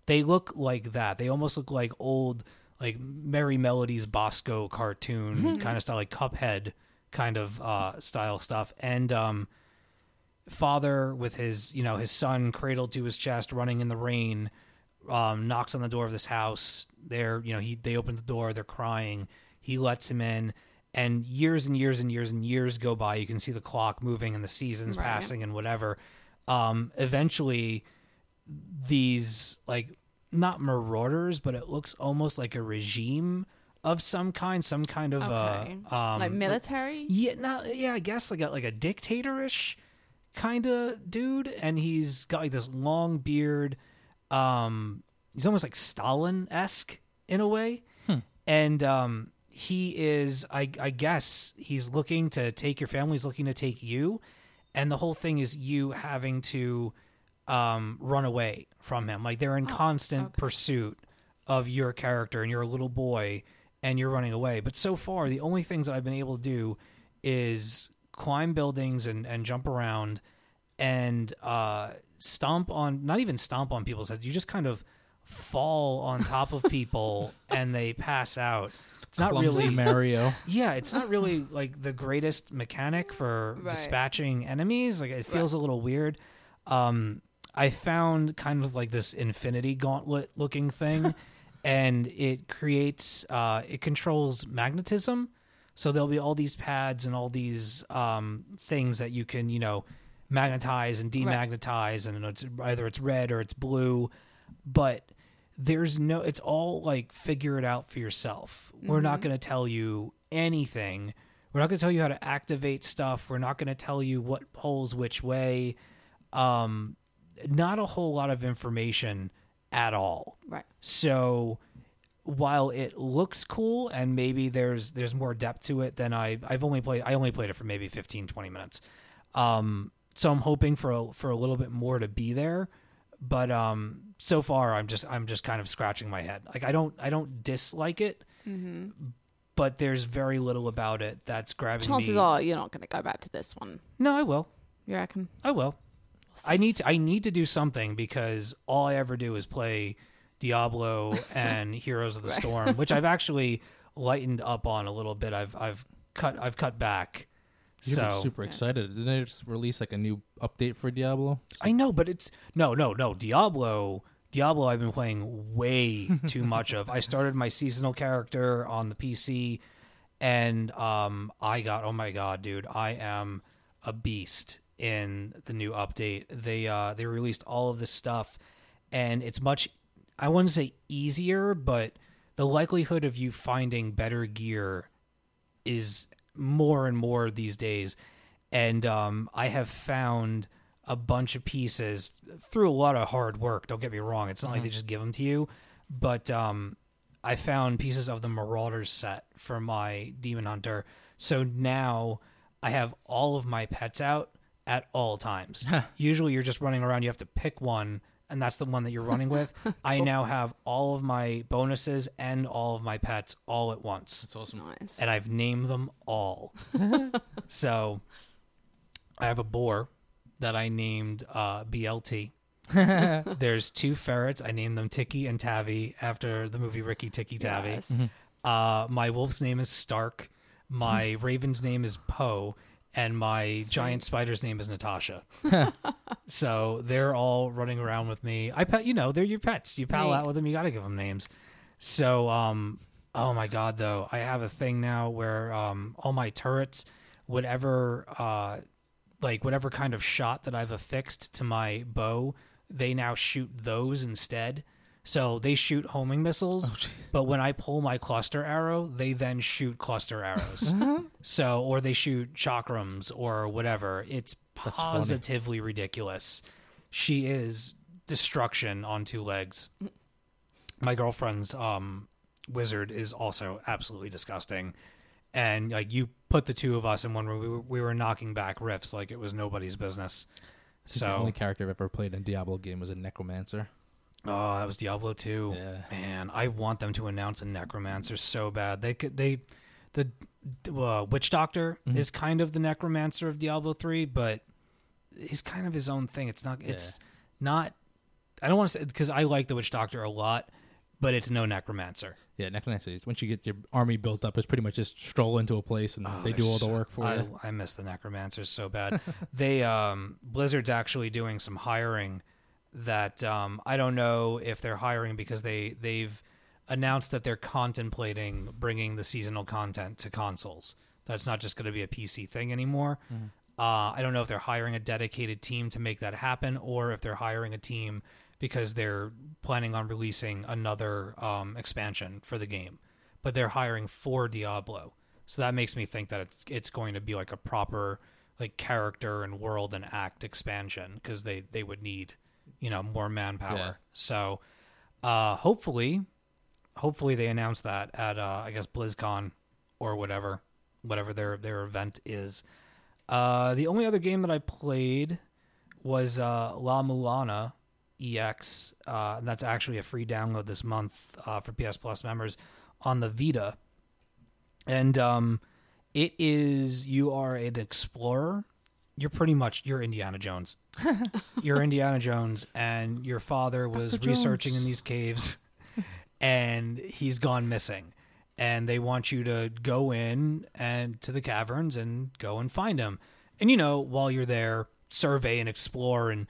They look like that. They almost look like old like Merrie Melodies Bosko cartoon kind of style, like Cuphead kind of uh style stuff. And um father with his you know his son cradled to his chest running in the rain um, knocks on the door of this house they're you know he they open the door they're crying he lets him in and years and years and years and years go by you can see the clock moving and the seasons Right. passing and whatever um, eventually these like not marauders but it looks almost like a regime of some kind some kind of Okay. uh um like military? yeah, no, yeah, I guess like a like a dictatorish kind of dude, and he's got like this long beard. Um, he's almost like Stalin esque in a way, and um, he is, I I guess, he's looking to take your family. He's looking to take you, and the whole thing is you having to um run away from him. Like they're in constant okay. pursuit of your character, and you're a little boy, and you're running away. But so far, the only things that I've been able to do is climb buildings and, and jump around and uh, stomp on, not even stomp on people's heads. You just kind of fall on top of people and they pass out. It's not Clumsy really Mario. yeah, it's not really like the greatest mechanic for Right. dispatching enemies. Like it feels a little weird. Um, I found kind of like this infinity gauntlet looking thing, and it creates uh, it controls magnetism. So there'll be all these pads and all these um, things that you can you know magnetize and demagnetize, and it's either it's red or it's blue, but there's no it's all like figure it out for yourself. We're not going to tell you anything. We're not going to tell you how to activate stuff. We're not going to tell you what pulls which way. Um not a whole lot of information at all. Right. so while it looks cool and maybe there's there's more depth to it than I I've only played I only played it for maybe 15 20 minutes. Um so I'm hoping for a, for a little bit more to be there, but um so far I'm just I'm just kind of scratching my head. Like I don't I don't dislike it, but there's very little about it that's grabbing Chances me. are you're not going to go back to this one. No, I will. You reckon? I will. I need to I need to do something because all I ever do is play Diablo and Heroes of the Storm, which I've actually lightened up on a little bit. I've I've cut I've cut back. You're so super excited. Didn't they just release like a new update for Diablo? I know, but it's no, no, no. Diablo, Diablo. I've been playing way too much of. I started my seasonal character on the PC, and um, I got oh my god, dude, I am a beast in the new update. They uh, they released all of this stuff, and it's much. I wouldn't say easier, but the likelihood of you finding better gear is more and more these days. And um, i have found a bunch of pieces through a lot of hard work. Don't get me wrong. It's not like they just give them to you. But um, i found pieces of the marauders set for my demon hunter. So now i have all of my pets out at all times. Usually you're just running around. You have to pick one and that's the one that you're running with i now have all of my bonuses and all of my pets all at once It's awesome. Nice. and I've named them all. so I have a boar that I named uh, BLT. There's two ferrets. I named them Tiki and Tavi after the movie Rikki Tikki Tavi. Yes. Uh, my wolf's name is Stark. My raven's name is Poe, and my Sweet. giant spider's name is Natasha. so they're all running around with me. I pet, you know, they're your pets. You pal Right. out with them. You got to give them names. So, um, oh my god, though, I have a thing now where um, all my turrets, whatever, uh, like whatever kind of shot that I've affixed to my bow, they now shoot those instead. So they shoot homing missiles, but when I pull my cluster arrow, they then shoot cluster arrows. so, or they shoot chakrams or whatever. It's positively ridiculous. She is destruction on two legs. My girlfriend's um, wizard is also absolutely disgusting. And like you put the two of us in one room, we were, we were knocking back riffs like it was nobody's business. So the only character I've ever played in a Diablo game was a necromancer. oh, that was Diablo 2. Yeah. Man, I want them to announce a necromancer so bad. They could they the uh, witch doctor Mhm. is kind of the necromancer of Diablo 3, but he's kind of his own thing. It's not it's not I don't want to say because I like the witch doctor a lot, but it's no necromancer. Yeah, necromancer. Once you get your army built up, it's pretty much just stroll into a place and Oh, they do all the work for I, you. I miss the necromancers so bad. they um Blizzard's actually doing some hiring that um I don't know if they're hiring because they they've announced that they're contemplating bringing the seasonal content to consoles. That's not just going to be a PC thing anymore. Uh, I don't know if they're hiring a dedicated team to make that happen or if they're hiring a team because they're planning on releasing another um, expansion for the game. But they're hiring for Diablo. So that makes me think that it's it's going to be like a proper like character and world and act expansion because they they would need you know more manpower. Yeah. So uh, hopefully, hopefully they announce that at uh, I guess BlizzCon or whatever whatever their their event is. Uh, the only other game that I played was uh, La Mulana EX. Uh, and that's actually a free download this month uh, for PS Plus members on the Vita. And um, it is you are an explorer. You're pretty much you're Indiana Jones. you're Indiana Jones, and your father was Dr. researching in these caves, and he's gone missing. And they want you to go in and to the caverns and go and find him. And you know, while you're there, survey and explore and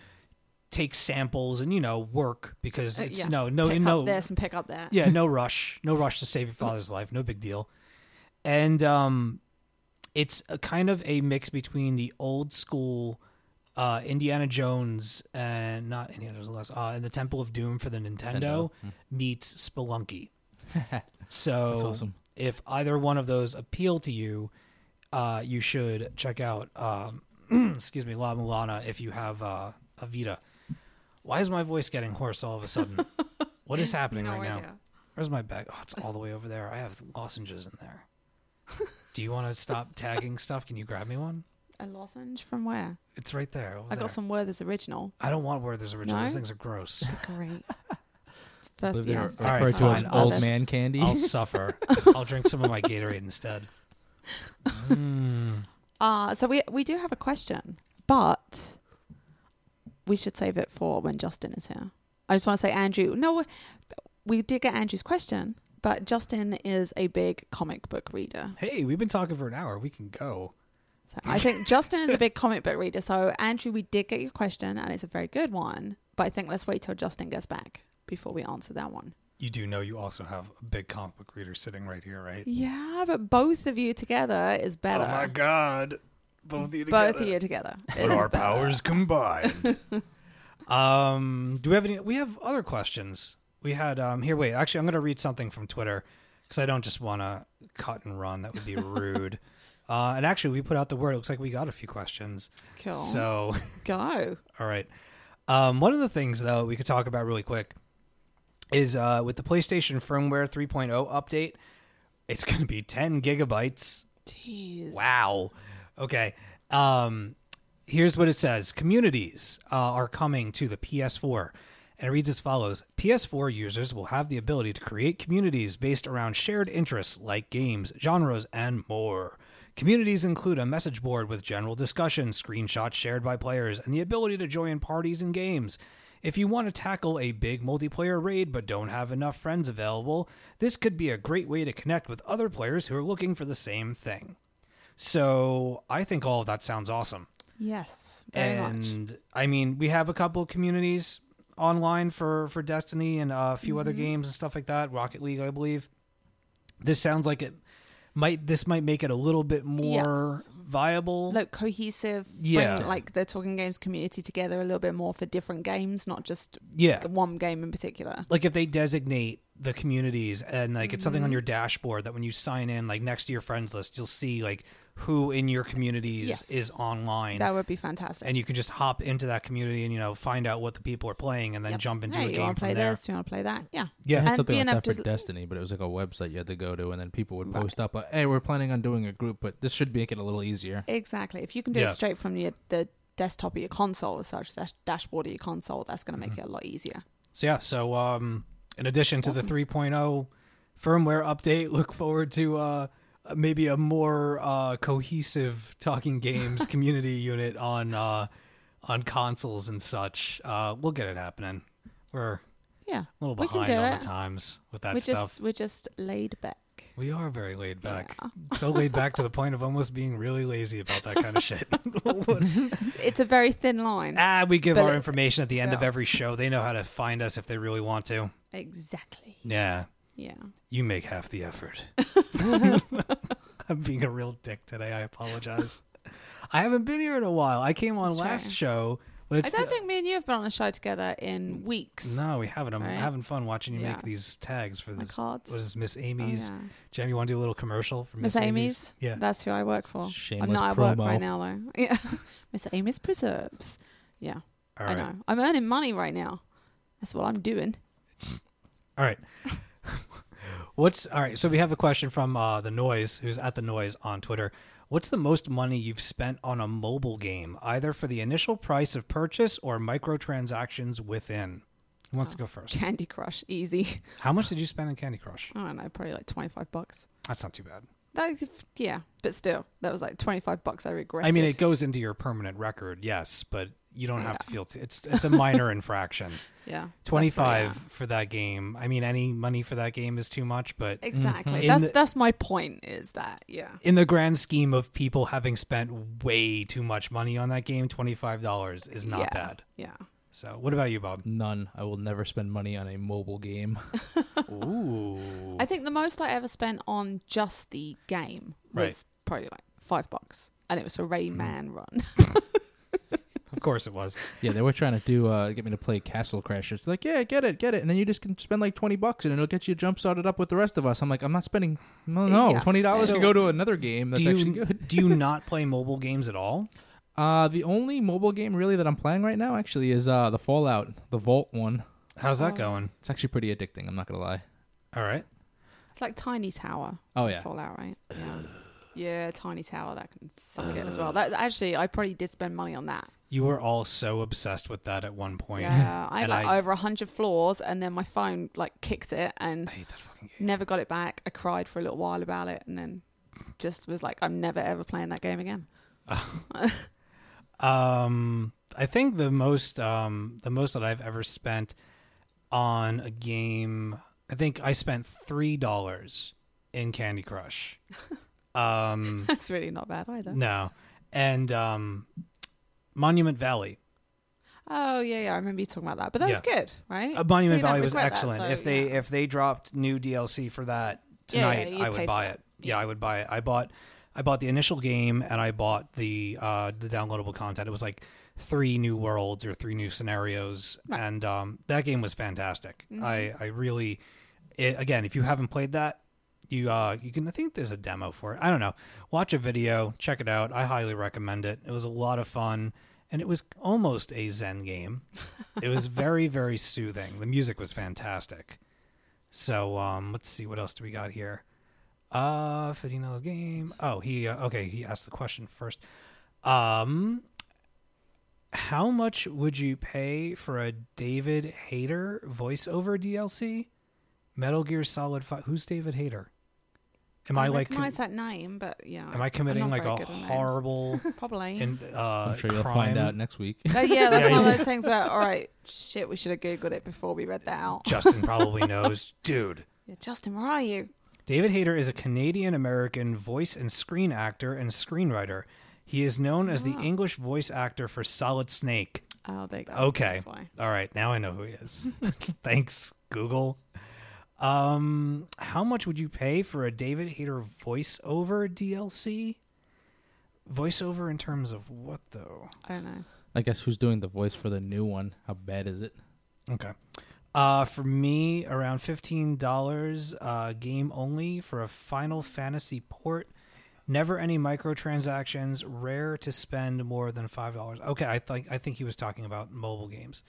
take samples and you know work because Uh, it's yeah. no no pick no up this and pick up that. yeah, no rush, no rush to save your father's life, no big deal. And um, it's a kind of a mix between the old school uh, Indiana Jones and not Indiana Jones, less, uh, and the Temple of Doom for the Nintendo, Nintendo. meets Spelunky. That's So awesome. if either one of those appeal to you, uh, you should check out um, excuse me, La Mulana if you have uh, a Vita. Why is my voice getting hoarse all of a sudden? what is happening no right now? Where's my bag? Oh, it's all the way over there. I have lozenges in there. Do you want to stop tagging stuff? Can you grab me one? A lozenge from where? It's right there. I there. got some Werther's original. I don't want where there's original. No? These things are gross. Great. First, Live yeah. All right, referred to as fine. old I'll- man candy. I'll suffer. I'll drink some of my Gatorade instead. Mm. Uh, so we we do have a question, but we should save it for when Justin is here. I just want to say, Andrew. No, we did get Andrew's question, but Justin is a big comic book reader. Hey, we've been talking for an hour. We can go. So I think Justin is a big comic book reader. So Andrew, we did get your question, and it's a very good one. But I think let's wait till Justin gets back before we answer that one. You do know you also have a big comic book reader sitting right here, right? Yeah, but both of you together is better. Oh my god. Both of you together. Both of you together. our better. powers combined. um, do we have any? We have other questions. We had um here. Wait, actually, I'm going to read something from Twitter because I don't just want to cut and run. That would be rude. Uh, and actually, we put out the word. It looks like we got a few questions. Cool. So, Go. all right. Um, one of the things though we could talk about really quick is uh, with the PlayStation firmware 3.0 update. It's going to be 10 gigabytes Jeez. Wow. Okay. Um, here's what it says: Communities uh, are coming to the PS4, And it reads as follows PS4 users will have the ability to create communities based around shared interests like games, genres, and more. Communities include a message board with general discussion, screenshots shared by players, and the ability to join parties and games. If you want to tackle a big multiplayer raid but don't have enough friends available, this could be a great way to connect with other players who are looking for the same thing. So I think all of that sounds awesome. Yes, very much. and I mean, we have a couple of communities online for for Destiny and a few other Mm-hmm. games and stuff like that. Rocket League, I believe. This sounds like it might. This might make it a little bit more Yes. viable. Like cohesive, Yeah. bring, like the Talking Games community together a little bit more for different games, not just yeah, one game in particular. like if they designate the communities and like it's Mm-hmm. something on your dashboard that when you sign in, like next to your friends list, you'll see like who in your communities Yes. is online. That would be fantastic. and you can just hop into that community and you know find out what the people are playing and then Yep. jump into hey, a you game want to play from there. this? You want to play that? Yeah. I Yeah, had And something like that for to- Destiny, but it was like a website you had to go to, and then people would Right. post up, uh, "Hey, we're planning on doing a group, but this should make it a little easier." Exactly. If you can do Yeah. it straight from your the desktop of your console as such, dash, dashboard of your console, that's going to make Mm-hmm. it a lot easier. So yeah, so um, in addition to Awesome. the 3.0 firmware update, look forward to uh, maybe a more uh, cohesive talking games community unit on uh, on consoles and such. Uh, we'll get it happening. We're Yeah. a little behind on it. the times with that We're stuff. just we're just laid back. We are very laid back. Yeah. So laid back to the point of almost being really lazy about that kind of shit. It's a very thin line. ah, we give our information at the end of every show. They know how to find us if they really want to. Exactly. Yeah. Yeah. You make half the effort. I'm being a real dick today. I apologize. I haven't been here in a while. I came on That's last right. show, but it's I don't think me and you have been on a show together in weeks. no, we haven't. I'm Right? having fun watching you Yeah. make these tags for My this. cards. What is Miss Oh, Amy's? yeah. Jem, you want to do a little commercial for Miss Miss Amy's. Yeah. That's who I work for. Shameless I'm not at work promo. right now though. Yeah. Miss Amy's Preserves. Yeah. All I right. know. I'm earning money right now. That's what I'm doing. All right. What's all right? So we have a question from uh, the Noise, who's at the Noise on Twitter. What's the most money you've spent on a mobile game, either for the initial price of purchase or microtransactions within? Who wants to go first? Candy Crush, easy. How much did you spend on Candy Crush? I don't know, probably like 25 bucks. That's not too bad. That, yeah, but still, that was like 25 bucks I regret. I mean, it goes into your permanent record, yes, but you don't have to feel too. It's it's a minor infraction. Yeah. that's Twenty pretty, five yeah. for that game. I mean, any money for that game is too much, but Exactly. In That's the- that's my point is that, yeah. in the grand scheme of people having spent way too much money on that game, twenty five dollars is not yeah. bad. Yeah. So, what about you, Bob? None. I will never spend money on a mobile game. Ooh, I think the most I ever spent on just the game was Right. probably like five bucks. And it was a Mm-hmm. Rayman run. of course it was. yeah, they were trying to do uh, get me to play Castle Crashers. They're like, yeah, get it, get it, and then you just can spend like twenty bucks and it'll get you jump started up with the rest of us. I'm like, I'm not spending. No, no, Yeah. twenty dollars So- to go to another game that's do actually you good. do you not play mobile games at all? Uh, the only mobile game really that I'm playing right now actually is uh the Fallout, the Vault one. How's that Oh. going? It's actually pretty addicting. I'm not gonna lie. All right. It's like Tiny Tower. Oh yeah, Fallout, right? Yeah. Yeah, Tiny Tower, that can suck it as well. That actually I probably did spend money on that. You were all so obsessed with that at one point. Yeah. I had And like I- over a hundred floors and then my phone like kicked it and I hate that fucking game. never got it back. I cried for a little while about it and then just was like, I'm never ever playing that game again. Um, I think the most um the most that I've ever spent on a game, I think I spent three dollars in Candy Crush. Um, That's really not bad either. no, and um, Monument Valley. Oh yeah, yeah, I remember you talking about that. But that was good, right? Uh, Monument So you Valley was regret that, excellent. so, if they yeah. if they dropped new DLC for that Yeah, yeah, tonight, I would buy for it. it. Yeah. I would buy it. I bought I bought the initial game and I bought the uh the downloadable content. It was like three new worlds or three new scenarios and um that game was fantastic. Mm-hmm. I I really it, again, if you haven't played that, you uh you can I think there's a demo for it. I don't know. Watch a video, check it out. I highly recommend it. It was a lot of fun and it was almost a zen game. it was very very soothing. The music was fantastic. So um let's see what else do we got here. Uh fifteen dollar game. Oh, he uh, okay, he asked the question first. Um How much would you pay for a David Hayter voiceover DLC? Metal Gear Solid 5. Who's David Hayter? Am I, like recognize that name, but yeah. am I committing like a good with names. horrible Probably. in, uh I'm sure you'll crime? find out next week. Uh, yeah, that's Yeah, one you- of those things where, all right, shit, we should have googled it before we read that out. Justin probably knows. Dude. Yeah, Justin, where are you? David Hayter is a Canadian American voice and screen actor and screenwriter. He is known as the Oh. English voice actor for Solid Snake. Oh, there you go. Okay. That's why. All right, now I know who he is. Thanks, Google. Um, how much would you pay for a David Hayter voiceover DLC? Voiceover in terms of what though? I don't know. I guess who's doing the voice for the new one? How bad is it? Okay. Uh, for me, around fifteen dollars. Uh, game only for a Final Fantasy port. Never any microtransactions. Rare to spend more than five dollars. Okay, I think I think he was talking about mobile games.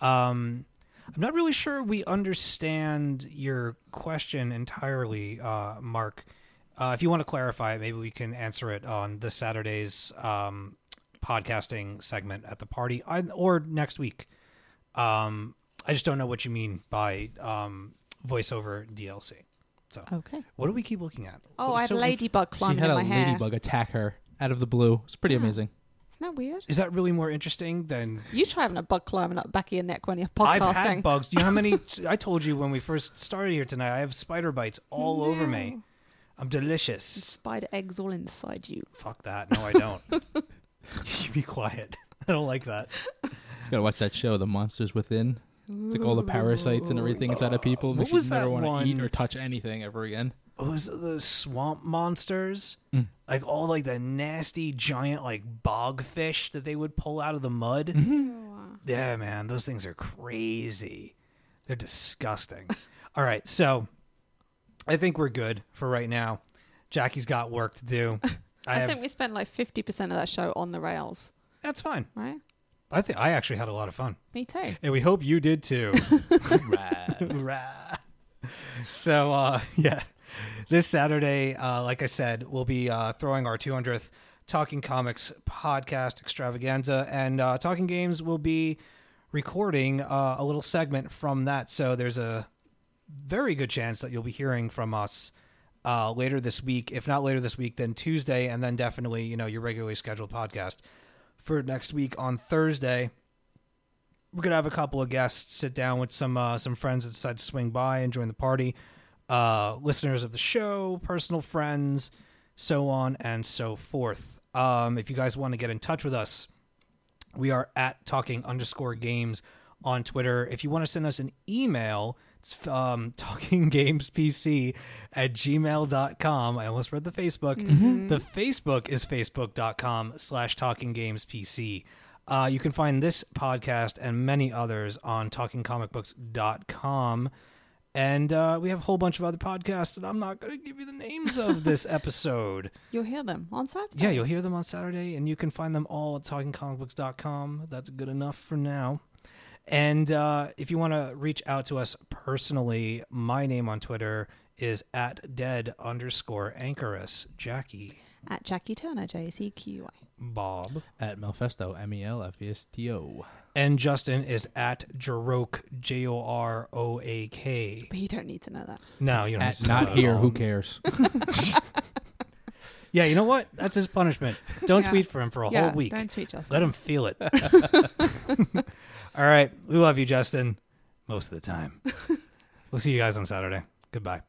Um, I'm not really sure we understand your question entirely, uh, Mark. Uh, if you want to clarify it, maybe we can answer it on this Saturday's um, podcasting segment at the party, I, or next week. Um, I just don't know what you mean by um, voiceover DLC. So, Okay. what do we keep looking at? Oh, What I is had a so- ladybug She climbing had in a my hair. ladybug attack her out of the blue. It's pretty Yeah. amazing. Isn't that weird? Is that really more interesting than You try having a bug climbing up the back of your neck when you're podcasting. I've had bugs? Do you know how many? I told you when we first started here tonight. I have spider bites all over me. I'm delicious. Spider eggs all inside you. Fuck that. No, I don't. you should be quiet. I don't like that. Just gotta watch that show, The Monsters Within. It's like all the parasites and everything inside of people. What Makes was you never that want to eat or touch anything ever again. What was it, the swamp monsters? Mm. Like all like the nasty giant like bog fish that they would pull out of the mud. Mm-hmm. Yeah, man, those things are crazy. They're disgusting. All right, so I think we're good for right now. Jackie's got work to do. I, I, have, think we spent like 50% of that show on the rails, that's fine. right? I think I actually had a lot of fun, Me too. and we hope you did too. Rah. so uh, yeah, this Saturday, uh, like I said, we'll be uh, throwing our 200th Talking Comics podcast extravaganza, and uh, Talking Games will be recording uh, a little segment from that. So there's a very good chance that you'll be hearing from us uh, later this week. If not later this week, then Tuesday, and then definitely you know your regularly scheduled podcast for next week on Thursday we're gonna have a couple of guests sit down with some uh, some friends that decide to swing by and join the party. Uh, listeners of the show, personal friends, so on and so forth. Um, if you guys want to get in touch with us, we are at talking underscore games on Twitter. If you want to send us an email, it's um, talkinggamespc at gmail.com. I almost read the Facebook. The Facebook is facebook.com slash talkinggamespc. Uh, you can find this podcast and many others on talkingcomicbooks.com. And uh, we have a whole bunch of other podcasts, and I'm not going to give you the names of this episode. You'll hear them on Saturday. Yeah, you'll hear them on Saturday, and you can find them all at talkingcomicbooks.com. That's good enough for now. And uh, if you want to reach out to us personally, my name on Twitter is at dead underscore anchorus. Jackie, At Jackie Turner, J C Q I. Bob, At Melfesto, M E L F E S T O. and Justin is at Joroak, J O R O A K. But you don't need to know that. No, you don't. At have to not know here, at who cares? Yeah, you know what? That's his punishment. Don't Yeah. tweet for him for a yeah, whole week. don't tweet Justin. Let him feel it. All right. We love you, Justin, most of the time. we'll see you guys on Saturday. Goodbye.